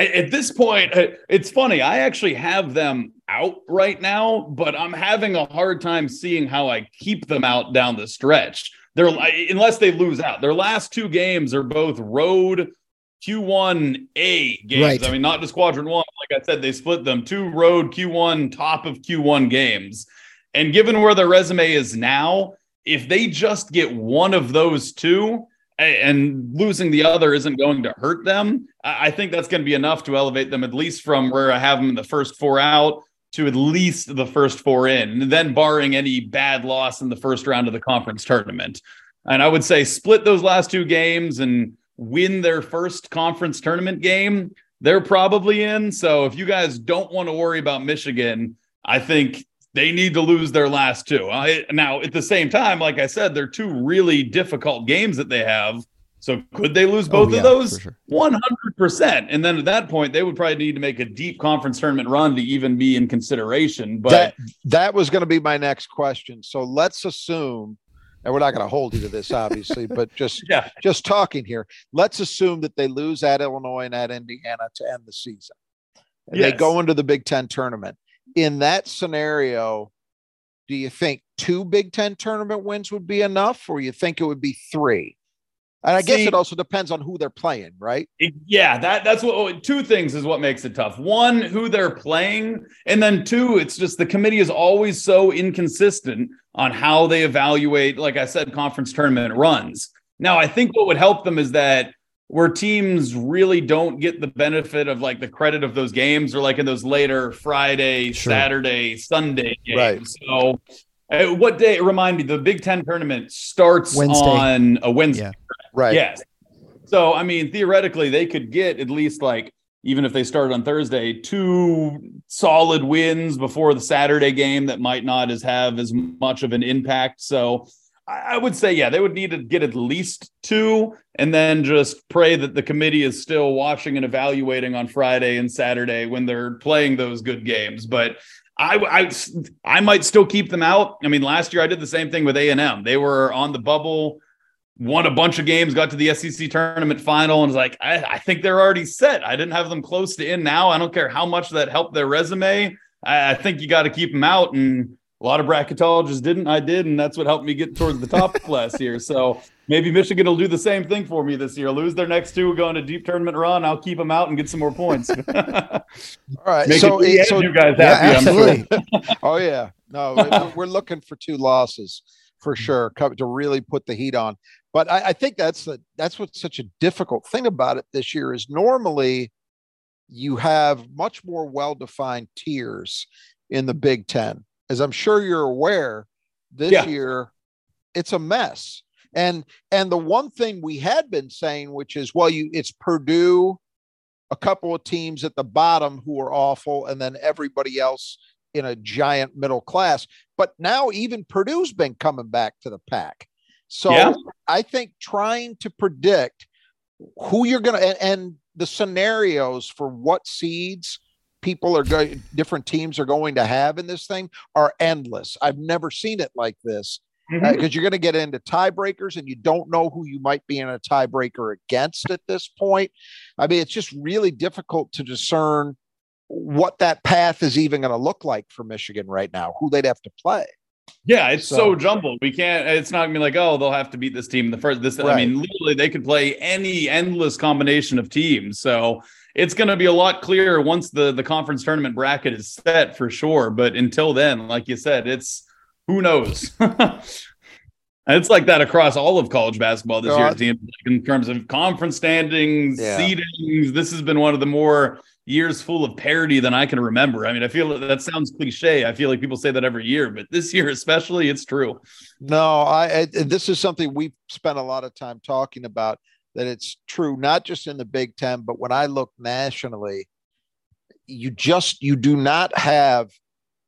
At, this point, uh, it's funny. I actually have them out right now, but I'm having a hard time seeing how I keep them out down the stretch. They're unless they lose out. Their last two games are both road Q1A games. Right. I mean, not just quadrant one. Like I said, they split them two road Q1, top of Q1 games. And given where their resume is now, if they just get one of those two, and losing the other isn't going to hurt them. I think that's going to be enough to elevate them at least from where I have them in the first four out to at least the first four in, and then barring any bad loss in the first round of the conference tournament. And I would say split those last two games and win their first conference tournament game. They're probably in. So if you guys don't want to worry about Michigan, I think they need to lose their last two. I, now, at the same time, like I said, they're two really difficult games that they have. So could they lose oh, both oh, yeah, of those? One hundred percent. And then at that point, they would probably need to make a deep conference tournament run to even be in consideration. But that, that was going to be my next question. So let's assume, and we're not going to hold you to this, obviously, but just yeah, just talking here. Let's assume that they lose at Illinois and at Indiana to end the season. And Yes. They go into the Big Ten tournament. In that scenario, do you think two Big Ten tournament wins would be enough, or you think it would be three? And I guess it also depends on who they're playing, right? It- yeah, that that's what oh, two things is what makes it tough. One, who they're playing, and then two, it's just the committee is always so inconsistent on how they evaluate, like I said, conference tournament runs. Now, I think what would help them is that where teams really don't get the benefit of like the credit of those games or like in those later Friday, Sure. Saturday, Sunday games. Right. So uh, what day remind me the Big Ten tournament starts Wednesday. on a Wednesday. Yeah. Right. Yes. So, I mean, theoretically, they could get at least like, even if they started on Thursday, two solid wins before the Saturday game that might not as have as much of an impact. So, I would say, yeah, they would need to get at least two, and then just pray that the committee is still watching and evaluating on Friday and Saturday when they're playing those good games. But I, I, I might still keep them out. I mean, last year I did the same thing with A and M. They were on the bubble won a bunch of games, got to the SEC tournament final, and was like, I, I think they're already set. I didn't have them close to in now. I don't care how much that helped their resume. I, I think you got to keep them out. And a lot of bracketologists didn't. I did. And that's what helped me get towards the top last year. So maybe Michigan will do the same thing for me this year. Lose their next two, go on a deep tournament run. I'll keep them out and get some more points. All right. Make so, it so you guys Yeah, happy. I'm sure. absolutely. oh yeah, no, we're- we're looking for two losses for mm-hmm. sure to really put the heat on. But I, I think that's the that's what's such a difficult thing about it this year is normally you have much more well-defined tiers in the Big Ten. As I'm sure you're aware, this Yeah. year it's a mess. And and the one thing we had been saying, which is, well, you it's Purdue, a couple of teams at the bottom who are awful, and then everybody else in a giant middle class. But now even Purdue's been coming back to the pack. So Yeah. I think trying to predict who you're going to and, and the scenarios for what seeds people are going different teams are going to have in this thing are endless. I've never seen it like this uh, mm-hmm. because you're going to get into tiebreakers and you don't know who you might be in a tiebreaker against at this point. I mean, it's just really difficult to discern what that path is even going to look like for Michigan right now, who they'd have to play. Yeah, it's so, So- jumbled. We can't. It's not gonna be like, oh, they'll have to beat this team in the first. This, I mean, literally, they could play any endless combination of teams. So it's to be a lot clearer once the the conference tournament bracket is set for sure. But until then, like you said, it's who knows. it's like that across all of college basketball this year. Team in terms of conference standings, Yeah. seedings. This has been one of the more years full of parity than I can remember. I mean, I feel that sounds cliche. I feel like people say that every year, but this year especially, it's true. No, I, I this is something we've spent a lot of time talking about that it's true not just in the Big 10 but when I look nationally you just you do not have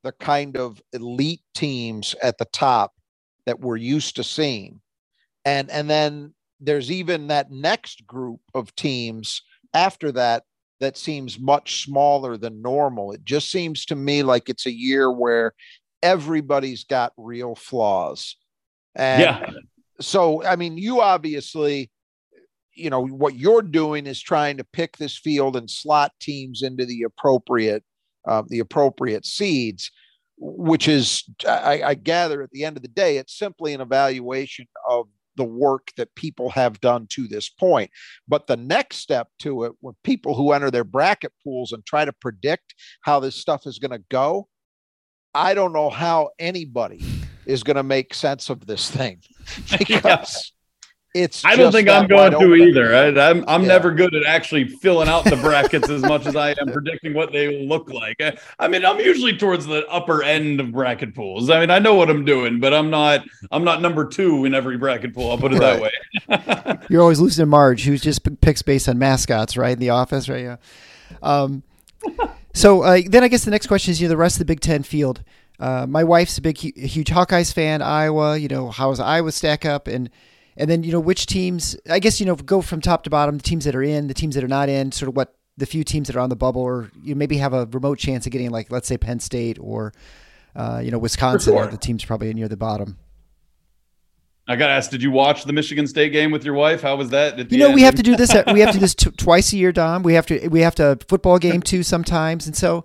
the kind of elite teams at the top that we're used to seeing. And and then there's even that next group of teams after that that seems much smaller than normal. It just seems to me like it's a year where everybody's got real flaws. And yeah. so, I mean, you obviously, you know, what you're doing is trying to pick this field and slot teams into the appropriate, uh, the appropriate seeds, which is, I, I gather, at the end of the day, it's simply an evaluation of the work that people have done to this point. But the next step to it, when people who enter their bracket pools and try to predict how this stuff is going to go, I don't know how anybody is going to make sense of this thing because it's. I don't think I'm going to open. either. I, I'm I'm Yeah. never good at actually filling out the brackets as much as I am predicting what they will look like. I, I mean, I'm usually towards the upper end of bracket pools. I mean, I know what I'm doing, but I'm not I'm not number two in every bracket pool. I'll put it that way. You're always losing to Marge, who just p- picks based on mascots, right? In the office, right? Yeah. Um, so uh, then I guess the next question is, you know, the rest of the Big Ten field. uh, my wife's a big, huge Hawkeyes fan. Iowa, you know, how does Iowa stack up? And and then you know which teams? I guess you know go from top to bottom. The teams that are in, the teams that are not in, sort of what the few teams that are on the bubble, or you maybe have a remote chance of getting like let's say Penn State or uh, you know Wisconsin. Sure. The teams probably near the bottom. I got asked, did you watch the Michigan State game with your wife? How was that? You know, end? we have to do this. we have to do this t- twice a year, Dom. We have to we have to football game too sometimes, and so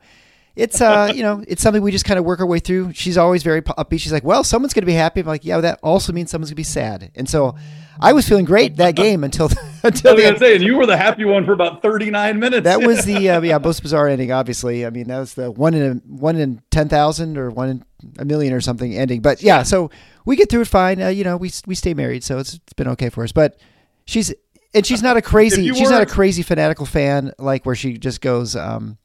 it's uh you know it's something we just kind of work our way through. She's always very upbeat. She's like, well, someone's going to be happy. I'm like, yeah, that also means someone's going to be sad. And so I was feeling great that game until until. I was going to say, and you were the happy one for about 39 minutes. That was the uh, yeah most bizarre ending. Obviously, I mean that was the one in a, one in ten thousand or one in a million or something ending. But yeah, so we get through it fine. Uh, you know, we we stay married, so it's it's been okay for us. But she's and she's not a crazy she's not a crazy fanatical fan like where she just goes. Um,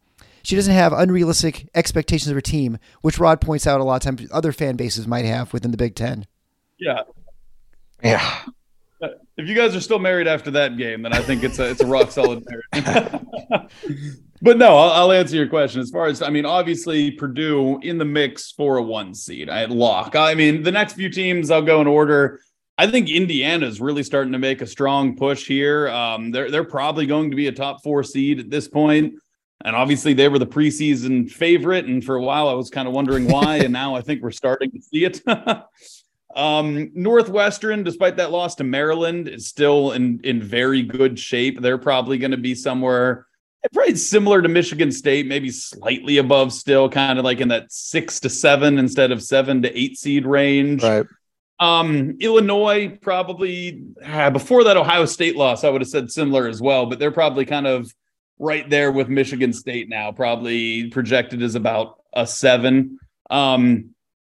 she doesn't have unrealistic expectations of her team, which Rod points out a lot of times other fan bases might have within the Big Ten. Yeah. Yeah. Uh, if you guys are still married after that game, then I think it's a it's a rock solid marriage. but no, I'll, I'll, answer your question. As far as I mean, obviously Purdue in the mix for a one seed. I lock. I mean, the next few teams I'll go in order. I think Indiana is really starting to make a strong push here. Um, they're they're probably going to be a top four seed at this point. And obviously, they were the preseason favorite. And for a while, I was kind of wondering why. and now I think we're starting to see it. um, Northwestern, despite that loss to Maryland, is still in, in very good shape. They're probably going to be somewhere probably similar to Michigan State, maybe slightly above still, kind of like in that six to seven instead of seven to eight seed range. Right. Um, Illinois probably uh, before that Ohio State loss, I would have said similar as well, but they're probably kind of right there with Michigan State now, probably projected as about a seven. Um,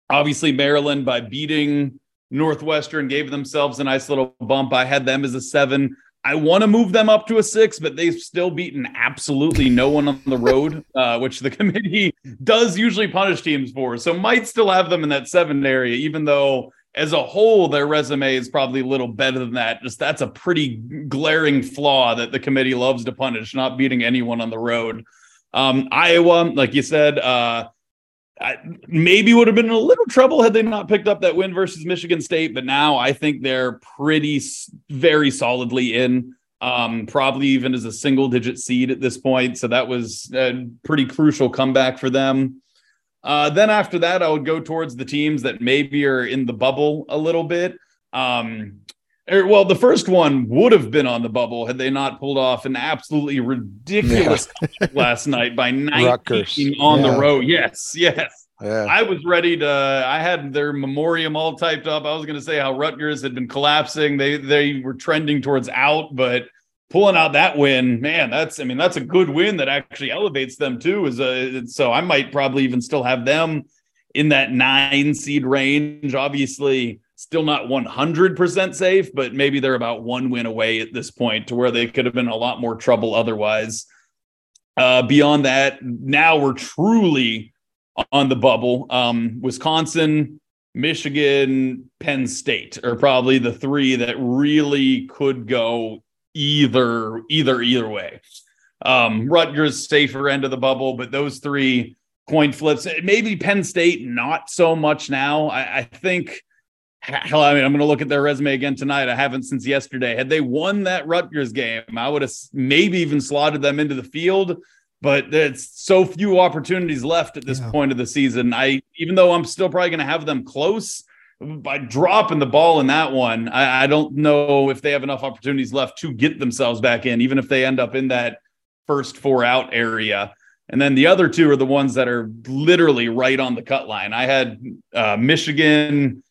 obviously, Maryland by beating Northwestern gave themselves a nice little bump. I had them as a seven. I want to move them up to a six, but they've still beaten absolutely no one on the road, uh, which the committee does usually punish teams for. So might still have them in that seven area, even though as a whole, their resume is probably a little better than that. Just that's a pretty glaring flaw that the committee loves to punish, not beating anyone on the road. Um, Iowa, like you said, uh, I, maybe would have been in a little trouble had they not picked up that win versus Michigan State. But now I think they're pretty, very solidly in, um, probably even as a single digit seed at this point. So that was a pretty crucial comeback for them. Uh, then after that, I would go towards the teams that maybe are in the bubble a little bit. Um, or, er, well, the first one would have been on the bubble had they not pulled off an absolutely ridiculous yeah. last night by 19 Rutgers. on yeah. the road. Yes, yes. Yeah. I was ready to. I had their memoriam all typed up. I was going to say how Rutgers had been collapsing. They they were trending towards out, but pulling out that win, man, that's I mean that's a good win that actually elevates them too. Is a so I might probably even still have them in that nine seed range. Obviously, still not 100% safe, but maybe they're about one win away at this point to where they could have been a lot more trouble otherwise. Uh, beyond that, now we're truly on the bubble. Um, Wisconsin, Michigan, Penn State are probably the three that really could go either either either way. Um, Rutgers safer end of the bubble, but those three coin flips. Maybe Penn State not so much now. I, I think. Hell, I mean, I'm going to look at their resume again tonight. I haven't since yesterday. Had they won that Rutgers game, I would have maybe even slotted them into the field. But it's so few opportunities left at this yeah. point of the season. I, even though I'm still probably going to have them close, by dropping the ball in that one, I, I, don't know if they have enough opportunities left to get themselves back in, even if they end up in that first four out area. And then the other two are the ones that are literally right on the cut line. I had uh, Michigan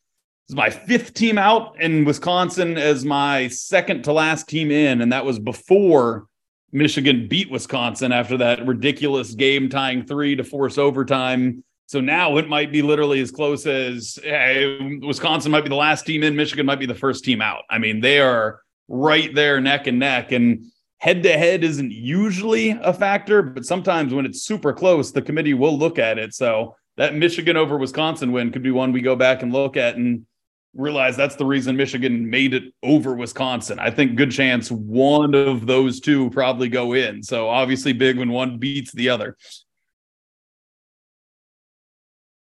as my fifth team out and Wisconsin as my second to last team in. And that was before Michigan beat Wisconsin after that ridiculous game tying three to force overtime so now it might be literally as close as hey, Wisconsin might be the last team in, Michigan might be the first team out. I mean, they are right there neck and neck. And head to head isn't usually a factor, but sometimes when it's super close, the committee will look at it. So that Michigan over Wisconsin win could be one we go back and look at and realize that's the reason Michigan made it over Wisconsin. I think good chance one of those two probably go in. So obviously big when one beats the other.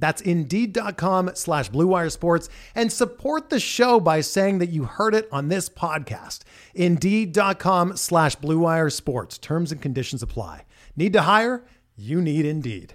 That's Indeed.com slash BlueWire Sports and support the show by saying that you heard it on this podcast. Indeed.com slash BlueWire Sports. Terms and conditions apply. Need to hire? You need Indeed.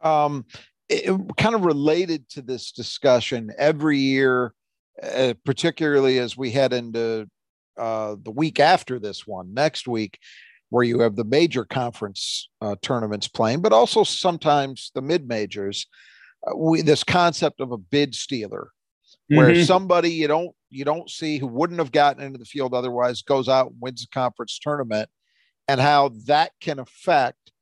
Um, it, kind of related to this discussion every year, uh, particularly as we head into uh, the week after this one, next week, where you have the major conference uh, tournaments playing, but also sometimes the mid majors. Uh, we this concept of a bid stealer, where mm-hmm. somebody you don't you don't see who wouldn't have gotten into the field otherwise goes out and wins a conference tournament, and how that can affect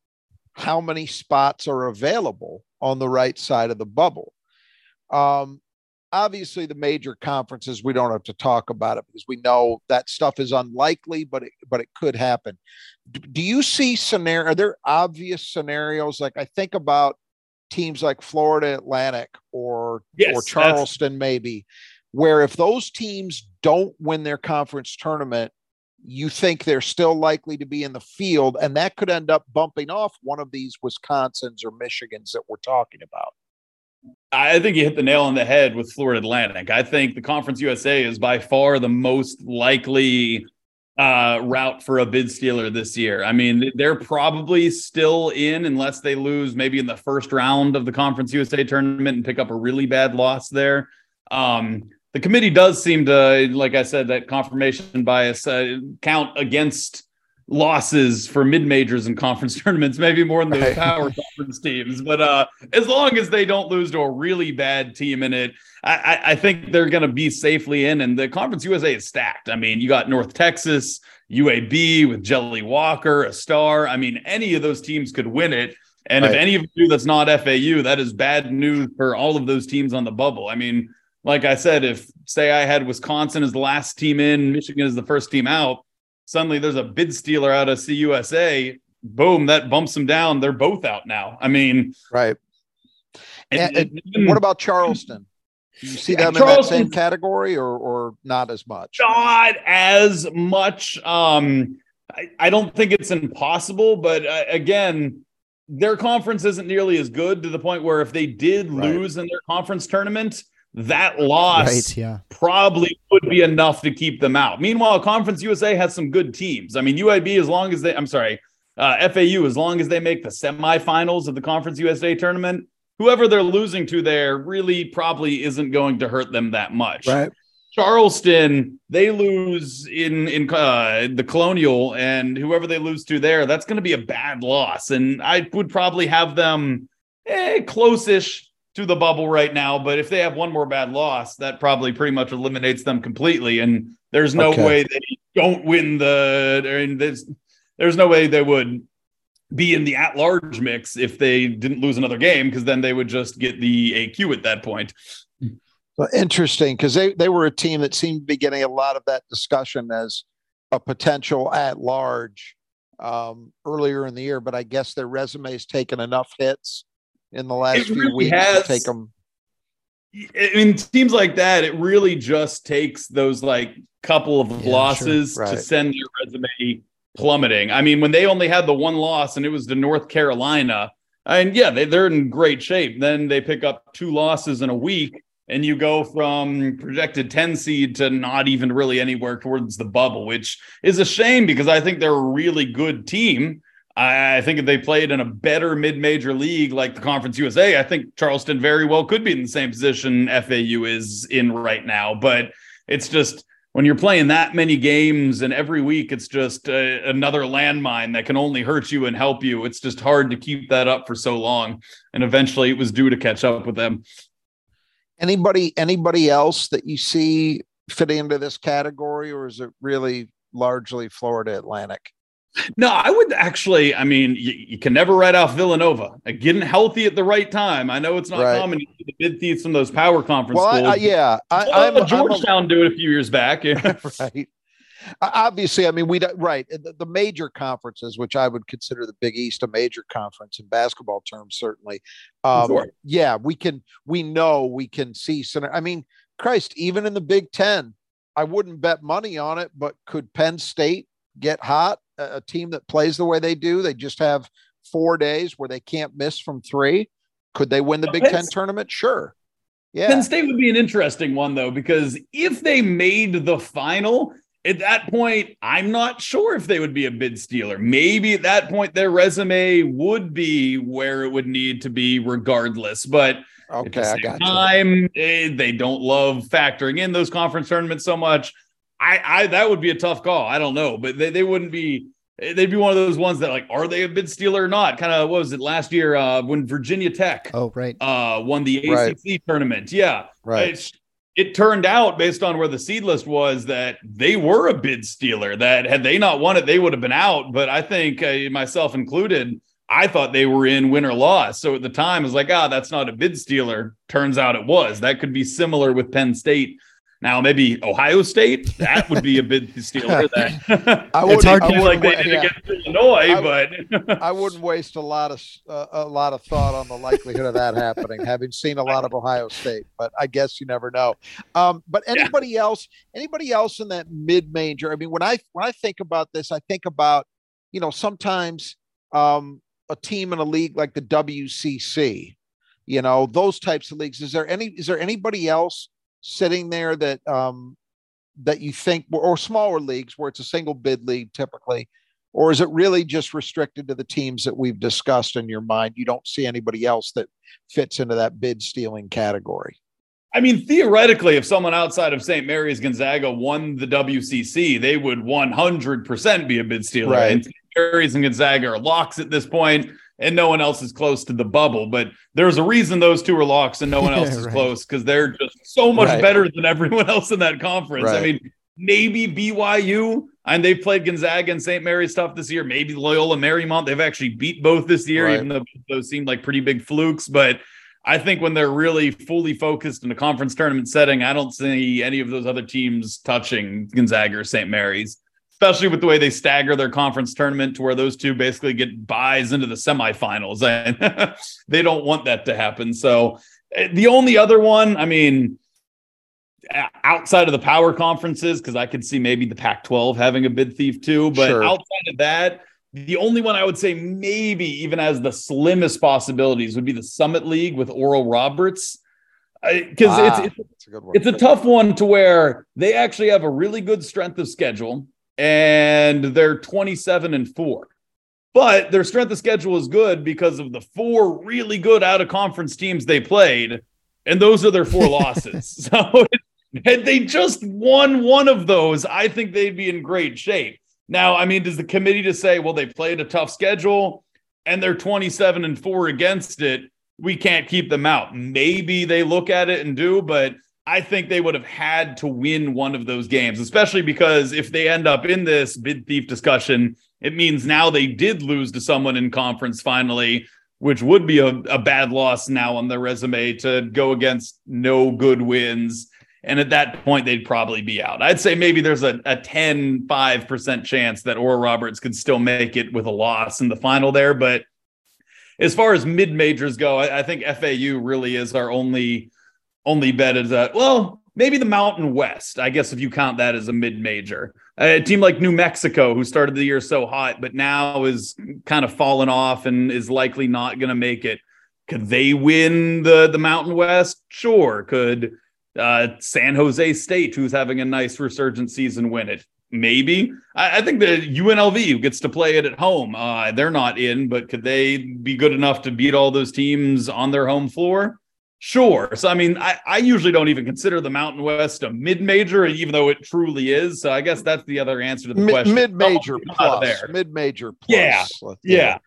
how many spots are available on the right side of the bubble. Um, obviously, the major conferences we don't have to talk about it because we know that stuff is unlikely, but it, but it could happen. Do, do you see scenario? Are there obvious scenarios? Like I think about teams like Florida Atlantic or yes, or Charleston, maybe, where if those teams don't win their conference tournament, you think they're still likely to be in the field, and that could end up bumping off one of these Wisconsins or Michigans that we're talking about. I think you hit the nail on the head with Florida Atlantic. I think the Conference USA is by far the most likely uh, route for a bid stealer this year. I mean, they're probably still in unless they lose maybe in the first round of the Conference USA tournament and pick up a really bad loss there. Um, the committee does seem to, like I said, that confirmation bias uh, count against losses for mid majors and conference tournaments, maybe more than the right. power conference teams. But uh, as long as they don't lose to a really bad team in it, I, I think they're going to be safely in. And the Conference USA is stacked. I mean, you got North Texas, UAB with Jelly Walker, a star. I mean, any of those teams could win it. And right. if any of you that's not FAU, that is bad news for all of those teams on the bubble. I mean, like I said, if say I had Wisconsin as the last team in, Michigan as the first team out, suddenly there's a bid stealer out of CUSA. Boom, that bumps them down. They're both out now. I mean, right. And, and, and what about Charleston? Do you see them in that same category or or not as much? Not as much. Um, I, I don't think it's impossible, but uh, again, their conference isn't nearly as good to the point where if they did right. lose in their conference tournament, that loss right, yeah. probably would be enough to keep them out. Meanwhile, Conference USA has some good teams. I mean, UAB, as long as they, I'm sorry, uh, FAU, as long as they make the semifinals of the Conference USA tournament, whoever they're losing to there really probably isn't going to hurt them that much. Right. Charleston, they lose in in uh, the Colonial, and whoever they lose to there, that's going to be a bad loss. And I would probably have them eh, close-ish to the bubble right now, but if they have one more bad loss, that probably pretty much eliminates them completely. And there's no okay. way they don't win the. And there's there's no way they would be in the at large mix if they didn't lose another game, because then they would just get the AQ at that point. Well, interesting, because they they were a team that seemed to be getting a lot of that discussion as a potential at large um, earlier in the year, but I guess their resume's taken enough hits in the last few really weeks has, to take them. I mean, teams like that, it really just takes those like couple of Yeah, losses sure. to send their resume plummeting. I mean, when they only had the one loss and it was to North Carolina, and yeah, they, they're in great shape. Then they pick up two losses in a week, and you go from projected 10 seed to not even really anywhere towards the bubble, which is a shame because I think they're a really good team. I think if they played in a better mid-major league like the Conference USA, I think Charleston very well could be in the same position FAU is in right now. But it's just when you're playing that many games and every week it's just uh, another landmine that can only hurt you and help you. It's just hard to keep that up for so long. And eventually it was due to catch up with them. Anybody anybody else that you see fitting into this category, or is it really largely Florida Atlantic? No, I would actually. I mean, you, you can never write off Villanova. Getting healthy at the right time. I know it's not Right. common to see the bid thieves from those power conference Well, schools. I, yeah, I, Well, I'm, I'm a- Georgetown do it a few years back. Yeah. right. Obviously, I mean, we don't, right. The, the major conferences, which I would consider the Big East a major conference in basketball terms, certainly. Um, Sure. Yeah, we can, we know we can see. I mean, Christ, even in the Big Ten, I wouldn't bet money on it, but could Penn State get hot? A, team that plays the way they do, they just have four days where they can't miss from three. Could they win the Big Ten tournament? Sure. Yeah. Penn State would be an interesting one though, because if they made the final, at that point, I'm not sure if they would be a bid stealer. Maybe at that point, their resume would be where it would need to be, regardless. But at okay, the I same got you. time, eh, they don't love factoring in those conference tournaments so much. I, I that would be a tough call. I don't know, but they, they wouldn't be. They'd be one of those ones that like, are they a bid stealer or not? Kind of what was it last year uh, when Virginia Tech Oh, right. uh, won the ACC Right. tournament? Yeah, Right. It's, it turned out based on where the seed list was that they were a bid stealer. That had they not won it, they would have been out. But I think uh, myself included, I thought they were in win or loss. So at the time, it was like, ah, that's not a bid stealer. Turns out it was. That could be similar with Penn State. Now maybe Ohio State, that would be a bid stealer. That I It's wouldn't- hard to- seems like wouldn't they wa- did yeah. against Illinois, I- but I wouldn't waste a lot of uh, a lot of thought on the likelihood of that happening, having seen a lot of Ohio State. But I guess you never know. Um, but anybody else, anybody else in that mid major? I mean, when I when I think about this, I think about you know sometimes um, a team in a league like the WCC, you know those types of leagues. Is there any is there anybody else sitting there that um, that you think or smaller leagues where it's a single bid league typically? or is it really just restricted to the teams that we've discussed in your mind? You don't see anybody else that fits into that bid stealing category. I mean, theoretically, if someone outside of St. Mary's Gonzaga won the WCC, they would 100% be a bid stealer. Right. And St. Mary's and Gonzaga are locks at this point, and no one else is close to the bubble. But there's a reason those two are locks and no one else is Right. close because they're just so much Right. better than everyone else in that conference. I mean, maybe BYU, and they've played Gonzaga and St. Mary's stuff this year. Maybe Loyola Marymount. They've actually beat both this year, Right. even though those seemed like pretty big flukes. But I think when they're really fully focused in a conference tournament setting, I don't see any of those other teams touching Gonzaga or St. Mary's, especially with the way they stagger their conference tournament to where those two basically get byes into the semifinals. And they don't want that to happen. So eh, the only other one, I mean, outside of the power conferences, because I could see maybe the Pac 12 having a bid thief too, but Sure. outside of that, the only one I would say maybe even as the slimmest possibilities would be the Summit League with Oral Roberts. Because Ah, it's, it's that's a it's a tough one to where they actually have a really good strength of schedule and they're 27 and 4 but their strength of schedule is good because of the four really good out of conference teams they played and those are their four losses. So had they just won one of those. I think they'd be in great shape. Now i mean does the committee just say well they played a tough schedule and they're 27 and 4 against it? We can't keep them out. Maybe they look at it and do, but I think they would have had to win one of those games, especially because if they end up in this bid thief discussion, it means now they did lose to someone in conference finally, which would be a, a bad loss now on their resume to go against no good wins. And at that point, they'd probably be out. I'd say maybe there's a, a 10, 5% chance that Oral Roberts could still make it with a loss in the final there. But as far as mid majors go, I, I think FAU really is our only only bet is that well, maybe the Mountain West. I guess if you count that as a mid major, a team like New Mexico, who started the year so hot, but now is kind of fallen off and is likely not going to make it. Could they win the the Mountain West? Sure. Could uh, San Jose State, who's having a nice resurgent season, win it? Maybe. I, I think the UNLV who gets to play it at home, uh, they're not in, but could they be good enough to beat all those teams on their home floor? Sure. So, I mean, I, I usually don't even consider the Mountain West a mid major, even though it truly is. So, I guess that's the other answer to the question. Mid major plus. Mid major plus. Yeah. yeah.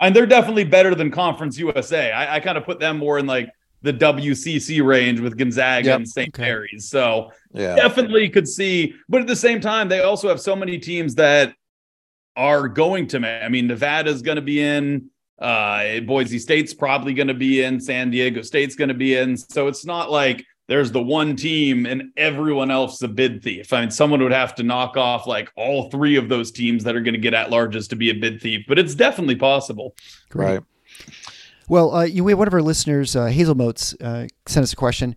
And they're definitely better than Conference USA. I, I kind of put them more in like the WCC range with Gonzaga yep. and St. Okay. Mary's. So yeah. definitely could see, but at the same time, they also have so many teams that are going to. I mean, Nevada's going to be in. Uh, Boise State's probably going to be in. San Diego State's going to be in. So it's not like there's the one team and everyone else a bid thief. I mean, someone would have to knock off like all three of those teams that are going to get at larges to be a bid thief, but it's definitely possible. Right. Well, uh, you, we have one of our listeners, uh, Hazel Moats, uh, sent us a question.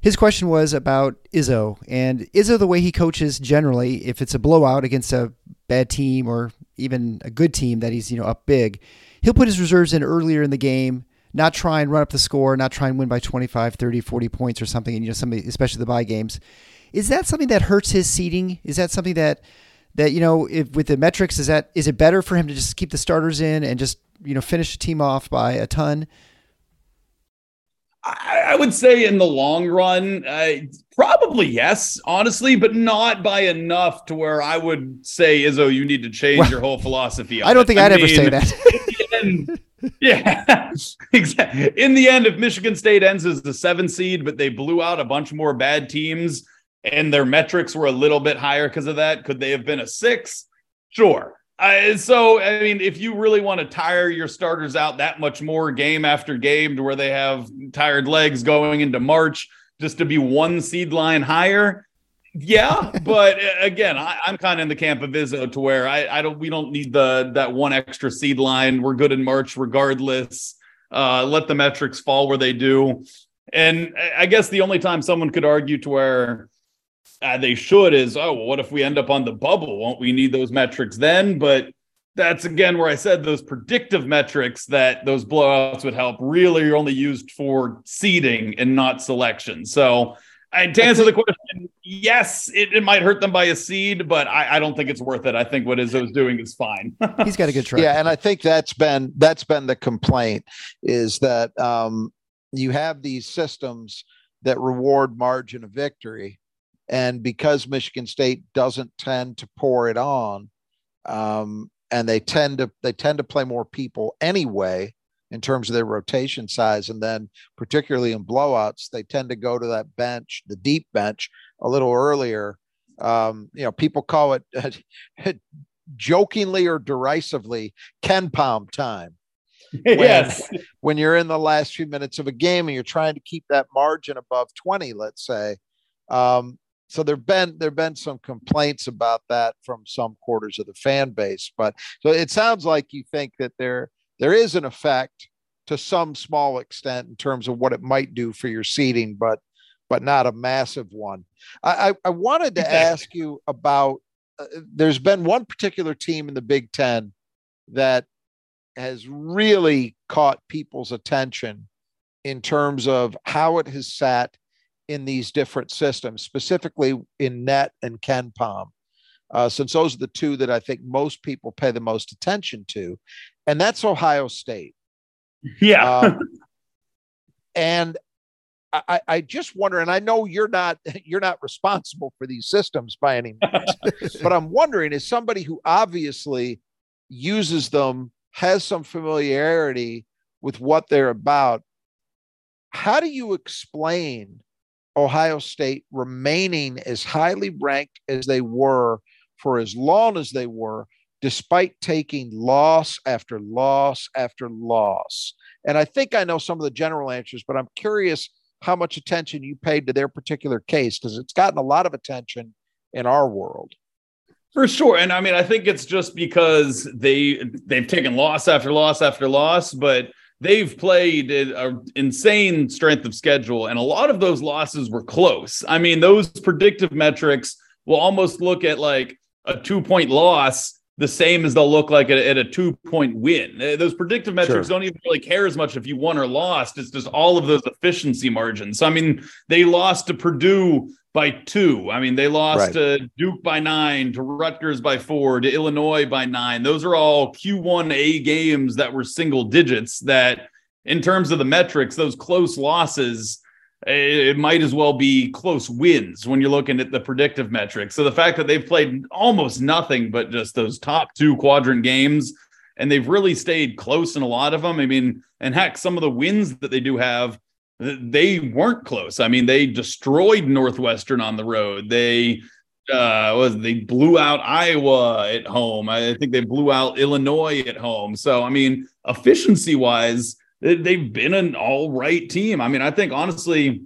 His question was about Izzo and Izzo, the way he coaches generally, if it's a blowout against a bad team or even a good team that he's you know up big, he'll put his reserves in earlier in the game, not try and run up the score, not try and win by 25, 30, 40 points or something, and you know somebody, especially the bye games. Is that something that hurts his seeding? Is that something that that you know if with the metrics is that is it better for him to just keep the starters in and just you know finish the team off by a ton? I, would say in the long run, uh, probably yes, honestly, but not by enough to where I would say, Izzo, you need to change well, your whole philosophy. I don't think I would ever say that. yeah, exactly. In the end, if Michigan State ends as the seven seed, but they blew out a bunch more bad teams and their metrics were a little bit higher because of that, could they have been a six? Sure. Uh, so, I mean, if you really want to tire your starters out that much more game after game to where they have tired legs going into March just to be one seed line higher, yeah. but uh, again, I, am kind of in the camp of Izzo to where I, I don't, we don't need the that one extra seed line. We're good in March regardless. Uh, let the metrics fall where they do. And I guess the only time someone could argue to where uh, they should is oh well, what if we end up on the bubble won't we need those metrics then but that's again where i said those predictive metrics that those blowouts would help really are only used for seeding and not selection so and to answer the question, yes, it, it might hurt them by a seed, but I, I don't think it's worth it. I think what Izzo's doing is fine. He's got a good track. Yeah, and I think that's been that's been the complaint is that um, you have these systems that reward margin of victory, and because Michigan State doesn't tend to pour it on, um, and they tend to they tend to play more people anyway in terms of their rotation size, and then particularly in blowouts, they tend to go to that bench, the deep bench, a little earlier. Um, you know, people call it jokingly or derisively KenPom time. When, yes. When you're in the last few minutes of a game and you're trying to keep that margin above 20, let's say, um, so there've been there've been some complaints about that from some quarters of the fan base but so it sounds like you think that there there is an effect to some small extent in terms of what it might do for your seeding but but not a massive one i i, I wanted to ask you about uh, there's been one particular team in the big 10 that has really caught people's attention in terms of how it has sat in these different systems, specifically in NET and KenPom, uh, since those are the two that I think most people pay the most attention to, and that's Ohio State. Yeah. Um, and I, I just wonder, and I know you're not you're not responsible for these systems by any means, but I'm wondering, as somebody who obviously uses them, has some familiarity with what they're about, how do you explain Ohio State remaining as highly ranked as they were for as long as they were, despite taking loss after loss after loss. And I think I know some of the general answers, but I'm curious how much attention you paid to their particular case because it's gotten a lot of attention in our world. For sure. And I mean, I think it's just because they they've taken loss after loss after loss, but they've played an insane strength of schedule, and a lot of those losses were close. I mean, those predictive metrics will almost look at like a two point loss the same as they'll look like at, at a two point win. Uh, those predictive metrics sure. don't even really care as much if you won or lost. It's just all of those efficiency margins. So, I mean, they lost to Purdue by two. I mean, they lost right. to Duke by nine, to Rutgers by four, to Illinois by nine. Those are all Q1A games that were single digits that, in terms of the metrics, those close losses it might as well be close wins when you're looking at the predictive metrics. So the fact that they've played almost nothing but just those top two quadrant games, and they've really stayed close in a lot of them. I mean, and heck, some of the wins that they do have, they weren't close. I mean, they destroyed Northwestern on the road. They uh was they blew out Iowa at home. I think they blew out Illinois at home. So I mean, efficiency wise they've been an all right team. I mean, I think honestly,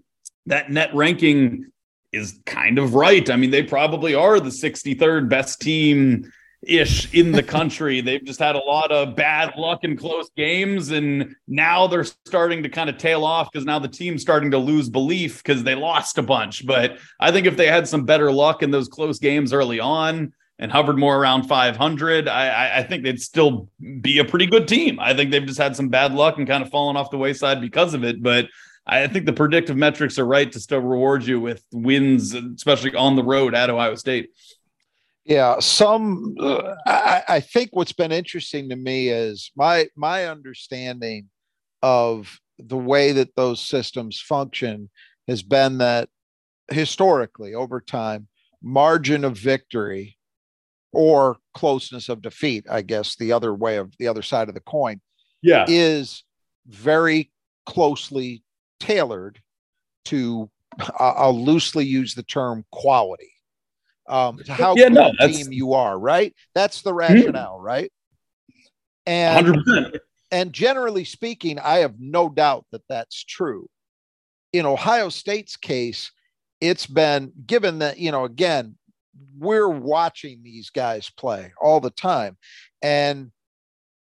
that NET ranking is kind of right. I mean, they probably are the 63rd best team ish in the country. They've just had a lot of bad luck in close games, and now they're starting to kind of tail off because now the team's starting to lose belief because they lost a bunch. But I think if they had some better luck in those close games early on, and hovered more around 500, I, I think they'd still be a pretty good team. I think they've just had some bad luck and kind of fallen off the wayside because of it. But I think the predictive metrics are right to still reward you with wins, especially on the road at Ohio State. Yeah, some. Uh, I, I think what's been interesting to me is my my understanding of the way that those systems function has been that historically over time margin of victory or closeness of defeat, I guess the other way of the other side of the coin, yeah, is very closely tailored to. I'll loosely use the term quality. Um, to how yeah, good no, team you are, right? That's the mm-hmm. rationale, mm-hmm. right? And 100%. and generally speaking, I have no doubt that that's true. In Ohio State's case, it's been given that you know again we're watching these guys play all the time. And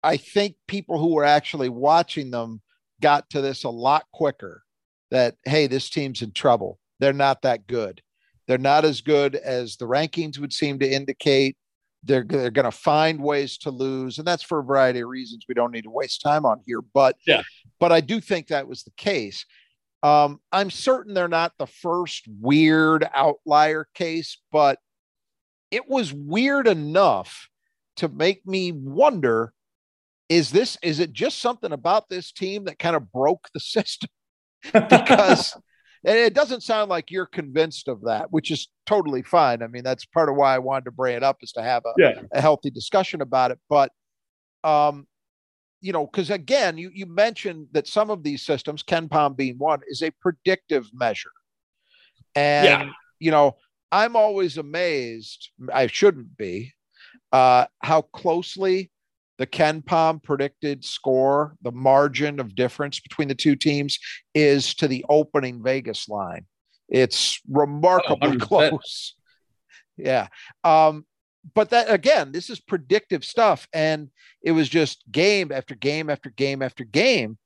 I think people who were actually watching them got to this a lot quicker that, hey, this team's in trouble. They're not that good. They're not as good as the rankings would seem to indicate. They're, they're going to find ways to lose. And that's for a variety of reasons we don't need to waste time on here. But, yeah. but I do think that was the case. Um, I'm certain they're not the first weird outlier case, but it was weird enough to make me wonder is this is it just something about this team that kind of broke the system because and it doesn't sound like you're convinced of that which is totally fine i mean that's part of why i wanted to bring it up is to have a, yeah. a healthy discussion about it but um you know because again you you mentioned that some of these systems KenPom being one is a predictive measure and yeah. you know I'm always amazed, I shouldn't be, uh, how closely the KenPom predicted score, the margin of difference between the two teams is to the opening Vegas line. It's remarkably oh, close. Yeah. Um, but that again, this is predictive stuff. And it was just game after game after game after game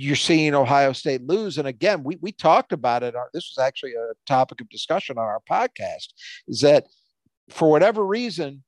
you're seeing Ohio State lose. And again, we, we talked about it. This was actually a topic of discussion on our podcast is that for whatever reason,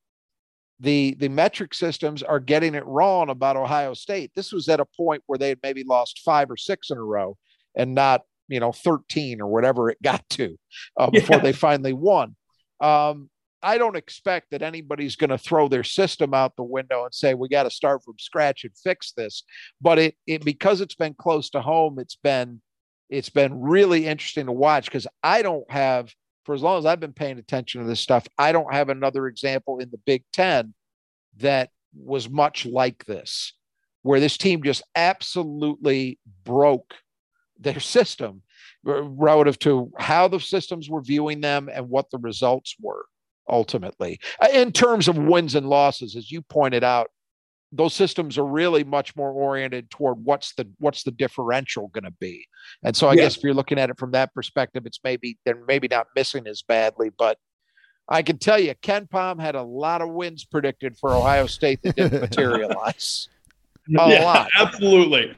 the, the metric systems are getting it wrong about Ohio State. This was at a point where they had maybe lost five or six in a row and not, you know, 13 or whatever it got to uh, before yeah. they finally won. Um, I don't expect that anybody's going to throw their system out the window and say we got to start from scratch and fix this. But it, it because it's been close to home, it's been it's been really interesting to watch because I don't have for as long as I've been paying attention to this stuff, I don't have another example in the Big Ten that was much like this, where this team just absolutely broke their system relative to how the systems were viewing them and what the results were ultimately. Uh, in terms of wins and losses, as you pointed out, those systems are really much more oriented toward what's the what's the differential going to be. And so I yeah. guess if you're looking at it from that perspective, it's maybe they're maybe not missing as badly, but I can tell you, KenPom had a lot of wins predicted for Ohio State that didn't materialize. a yeah, lot. Absolutely.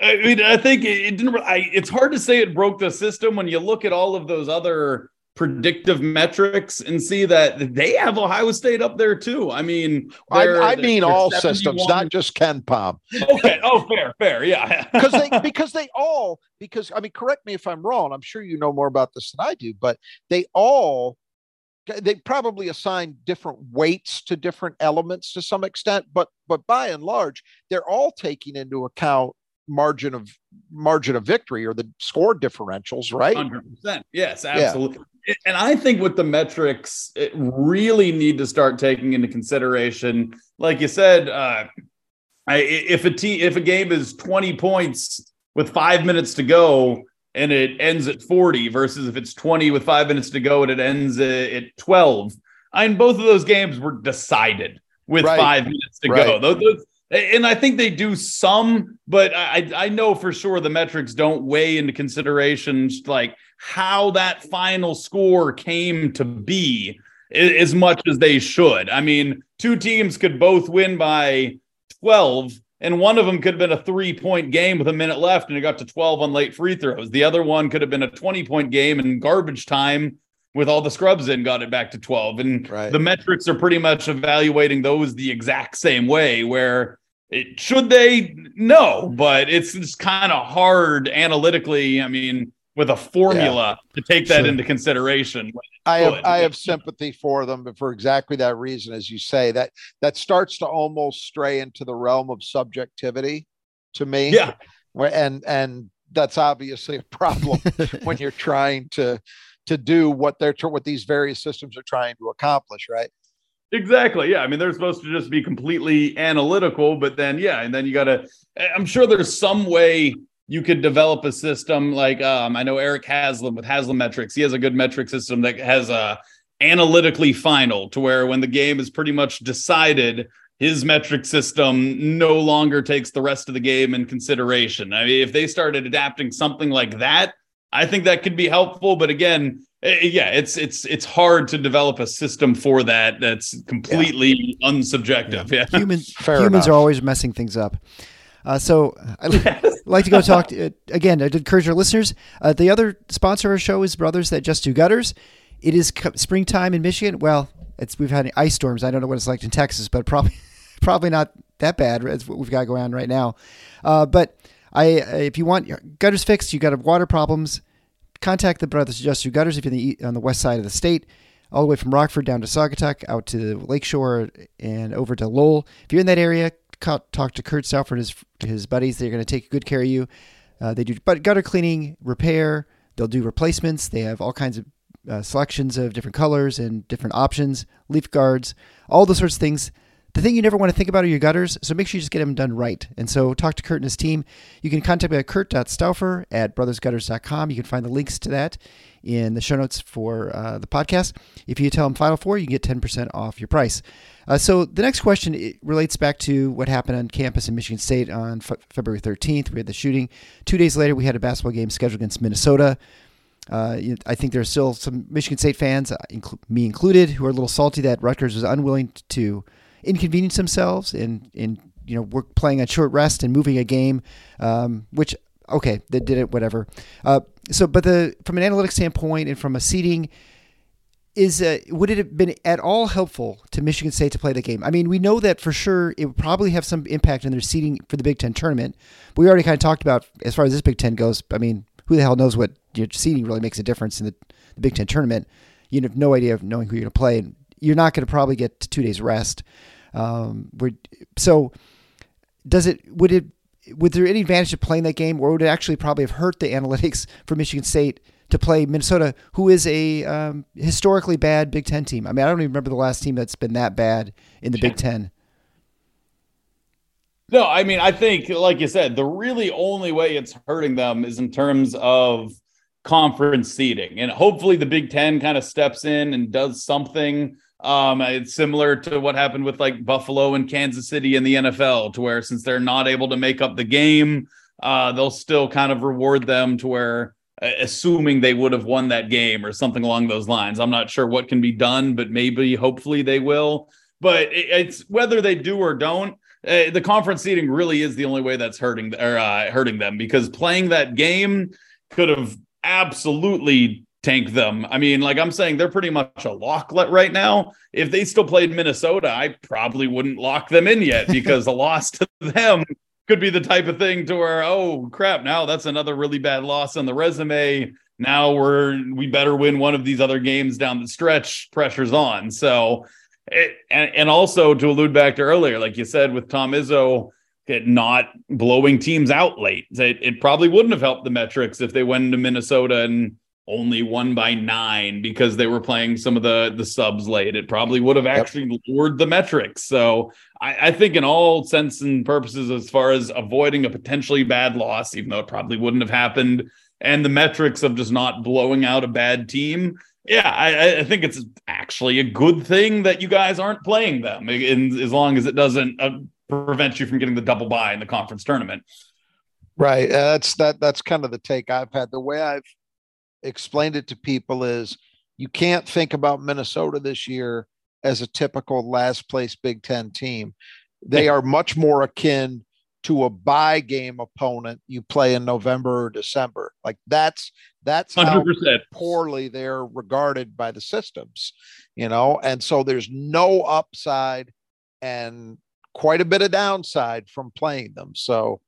I mean, I think it, it didn't. I, it's hard to say it broke the system when you look at all of those other predictive metrics and see that they have Ohio State up there too. I mean, I, I mean all 71 systems, not just KenPom. okay. Oh, fair, fair. Yeah. because they because they all because I mean correct me if I'm wrong. I'm sure you know more about this than I do, but they all they probably assign different weights to different elements to some extent, but but by and large, they're all taking into account margin of margin of victory or the score differentials, right? Hundred percent. Yes, absolutely. And I think with the metrics, it really need to start taking into consideration, like you said, uh, I, if a te- if a game is twenty points with five minutes to go and it ends at forty, versus if it's twenty with five minutes to go and it ends at, at twelve, I mean, both of those games were decided with Right. five minutes to go. Those, those- and I think they do some, but I I know for sure the metrics don't weigh into considerations like how that final score came to be as much as they should. I mean, two teams could both win by 12 and one of them could have been a three point game with a minute left and it got to 12 on late free throws. The other one could have been a 20 point game in garbage time with all the scrubs in, got it back to 12. And Right. the metrics are pretty much evaluating those the exact same way, where it should they? No, but it's just kind of hard analytically. I mean, with a formula to take that Sure. into consideration. I have I have sympathy for them, but for exactly that reason, as you say, that that starts to almost stray into the realm of subjectivity to me. Yeah. And and that's obviously a problem when you're trying to to do what they're tr- what these various systems are trying to accomplish, right? Exactly. Yeah. I mean, they're supposed to just be completely analytical, but then, yeah. And then you got to, I'm sure there's some way you could develop a system like, um, I know Erik Haslam with Haslametrics. He has a good metric system that has a analytically final to where when the game is pretty much decided, his metric system no longer takes the rest of the game in consideration. I mean, if they started adapting something like that, I think that could be helpful. But again, eh, yeah, it's it's it's hard to develop a system for that that's completely unsubjective. Yeah. Humans, Fair humans enough. are always messing things up. Uh, so I'd like to go talk to, uh, again. I'd encourage our listeners. Uh, the other sponsor of our show is Brothers That Just Do Gutters. It is co- springtime in Michigan. Well, it's we've had ice storms. I don't know what it's like in Texas, but probably probably not that bad as what we've got going on right now. Uh, but I, if you want your gutters fixed, you got water problems, contact the Brothers That Just Do Gutters if you're the, on the west side of the state all the way from Rockford down to Saugatuck, out to the Lakeshore, and over to Lowell. If you're in that area, talk to Kurt Stauffer and his, his buddies. They're going to take good care of you. Uh, they do gutter cleaning, repair. They'll do replacements. They have all kinds of uh, selections of different colors and different options, leaf guards, all those sorts of things. The thing you never want to think about are your gutters, so make sure you just get them done right. And so talk to Kurt and his team. You can contact me at kurt.stauffer at brothersgutters.com. You can find the links to that in the show notes for uh, the podcast. If you tell them Final Four, you get 10% off your price. Uh, so the next question relates back to what happened on campus in Michigan State on Fe- February 13th. We had the shooting. Two days later, we had a basketball game scheduled against Minnesota. Uh, I think there are still some Michigan State fans, uh, inclu- me included, who are a little salty that Rutgers was unwilling to inconvenience themselves and in you know we're playing a short rest and moving a game, um, which okay they did it whatever. Uh, so, but the from an analytics standpoint and from a seeding, is uh, would it have been at all helpful to Michigan State to play the game? I mean, we know that for sure it would probably have some impact on their seeding for the Big Ten tournament. We already kind of talked about as far as this Big Ten goes. I mean, who the hell knows what your seeding really makes a difference in the, the Big Ten tournament? You have no idea of knowing who you're going to play, and you're not going to probably get two days rest. Um, so, does it would it would there any advantage to playing that game, or would it actually probably have hurt the analytics for Michigan State to play Minnesota, who is a um, historically bad Big Ten team? I mean, I don't even remember the last team that's been that bad in the Big Ten. No, I mean, I think, like you said, the really only way it's hurting them is in terms of conference seeding. And hopefully the Big Ten kind of steps in and does something. Um, it's similar to what happened with like Buffalo and Kansas City in the NFL, to where since they're not able to make up the game, uh, they'll still kind of reward them to where, uh, assuming they would have won that game or something along those lines. I'm not sure what can be done, but maybe, hopefully, they will. But it, it's whether they do or don't. uh, the conference seeding really is the only way that's hurting or uh, hurting them because playing that game could have absolutely tanked them. I mean, like I'm saying, they're pretty much a lock right now. If they still played Minnesota, I probably wouldn't lock them in yet because a loss to them could be the type of thing to where, oh crap, now that's another really bad loss on the resume. Now we're we better win one of these other games down the stretch. Pressure's on. So, it, and and also to allude back to earlier, like you said with Tom Izzo, it not blowing teams out late. It, it probably wouldn't have helped the metrics if they went into Minnesota and only won by nine because they were playing some of the the subs late. It probably would have actually yep. lowered the metrics. So I, I, think, in all sense and purposes, as far as avoiding a potentially bad loss, even though it probably wouldn't have happened, and the metrics of just not blowing out a bad team. Yeah, I, I think it's actually a good thing that you guys aren't playing them, in, as long as it doesn't uh, prevent you from getting the double bye in the conference tournament. Right. Uh, that's that. That's kind of the take I've had. The way I've explained it to people is you can't think about Minnesota this year as a typical last place Big Ten team. They are much more akin to a buy game opponent you play in November or December. Like that's that's how 100%. poorly they're regarded by the systems, you know. And so there's no upside and quite a bit of downside from playing them. So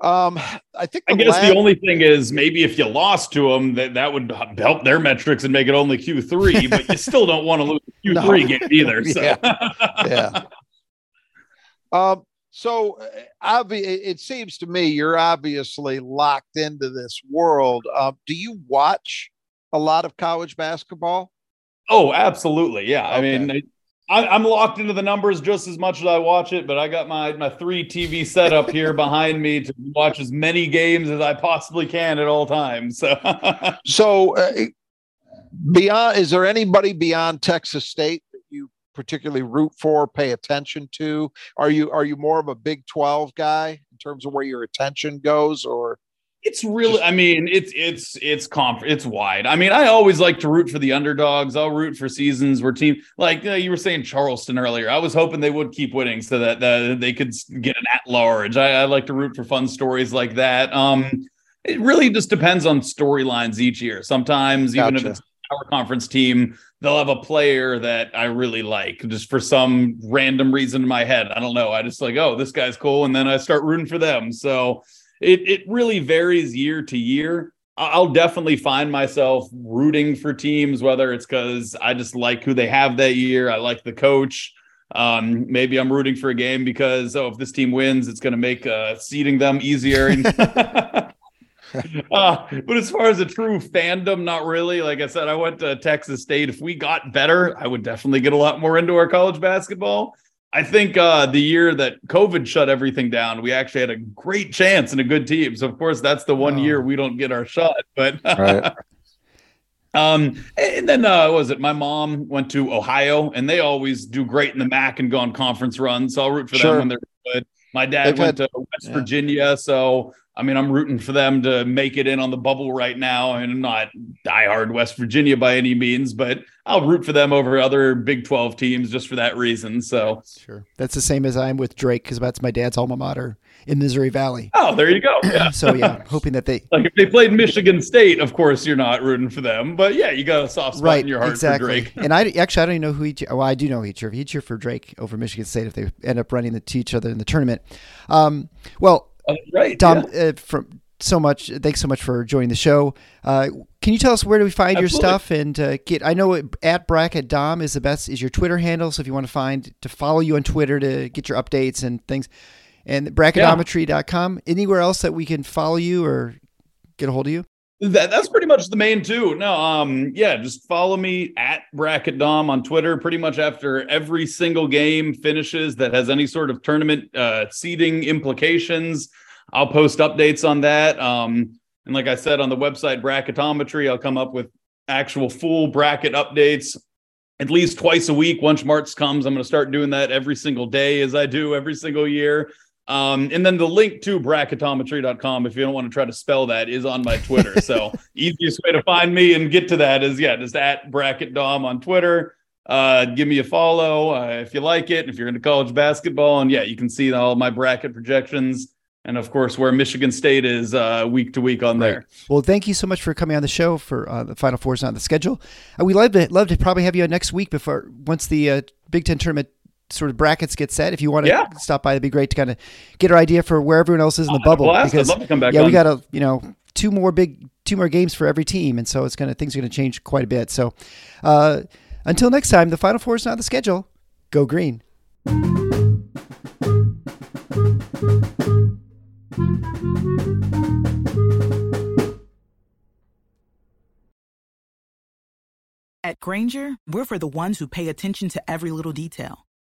um, I think I guess lab- the only thing is maybe if you lost to them, that that would help their metrics and make it only Q three, but you still don't want to lose Q three no. game either. So. yeah. yeah. Um. So, uh, obvi- it seems to me you're obviously locked into this world. Um, do you watch a lot of college basketball? Oh, absolutely. Yeah. Okay. I mean, I, am locked into the numbers just as much as I watch it, but I got my my three TV set up here behind me to watch as many games as I possibly can at all times. So, so uh, beyond, is there anybody beyond Texas State that you particularly root for, pay attention to? Are you are you more of a Big Twelve guy in terms of where your attention goes, or it's really, I mean, it's it's it's comp, it's wide. I mean, I always like to root for the underdogs. I'll root for seasons where team, like you, know, you were saying Charleston earlier. I was hoping they would keep winning so that the, they could get an at large. I, I, like to root for fun stories like that. Um, it really just depends on storylines each year. Sometimes, gotcha. even if it's our conference team, they'll have a player that I really like just for some random reason in my head. I don't know. I just like, oh, this guy's cool, and then I start rooting for them. So it it really varies year to year. I'll definitely find myself rooting for teams, whether it's because I just like who they have that year. I like the coach. Um, maybe I'm rooting for a game because oh, if this team wins, it's going to make uh, seeding them easier. uh, but as far as a true fandom, not really. Like I said, I went to Texas State. If we got better, I would definitely get a lot more into our college basketball. I think uh, the year that COVID shut everything down, we actually had a great chance and a good team. So of course, that's the one oh. year we don't get our shot. But right. um, and then uh, was it? My mom went to Ohio, and they always do great in the MAC and go on conference runs. So I'll root for sure. them when they're good. My dad They've went had, to West yeah. Virginia, so I mean, I'm rooting for them to make it in on the bubble right now. And I'm not diehard West Virginia by any means, but I'll root for them over other Big 12 teams just for that reason. So, sure. That's the same as I'm with Drake because that's my dad's alma mater in Missouri Valley. Oh, there you go. Yeah. so, yeah, hoping that they. Like if they played Michigan State, of course, you're not rooting for them. But yeah, you got a soft spot right, in your heart exactly. for Drake. and I actually, I don't even know who he, well, I do know he cheer. He for Drake over Michigan State if they end up running the, into each other in the tournament. Um, well, right. Dom, yeah. uh, from so much. Thanks so much for joining the show. Uh, can you tell us where do we find Absolutely. your stuff and uh, get? I know at Bracket Dom is the best is your Twitter handle. So if you want to find to follow you on Twitter to get your updates and things, and bracketometry.com. Anywhere else that we can follow you or get a hold of you? That, that's pretty much the main two. No, um, yeah, just follow me at Bracket Dom on Twitter. Pretty much after every single game finishes that has any sort of tournament uh, seeding implications, I'll post updates on that. Um, and like I said on the website Bracketometry, I'll come up with actual full bracket updates at least twice a week. Once March comes, I'm going to start doing that every single day as I do every single year. Um, and then the link to bracketometry.com, if you don't want to try to spell that, is on my Twitter. so easiest way to find me and get to that is yeah, just at bracket dom on Twitter. uh, give me a follow uh, if you like it. If you're into college basketball, and yeah, you can see all my bracket projections and of course where Michigan State is uh, week to week on right. there. Well, thank you so much for coming on the show for uh, the Final Four is on the schedule. Uh, we love to love to probably have you on next week before once the uh, Big Ten tournament sort of brackets get set. If you want to yeah. stop by, it'd be great to kind of get our idea for where everyone else is in the bubble. Because, I'd love to come back. Yeah, on. we got a you know two more big two more games for every team, and so it's gonna things are gonna change quite a bit. So uh, until next time, the Final Four is on the schedule. Go green. At Grainger, we're for the ones who pay attention to every little detail,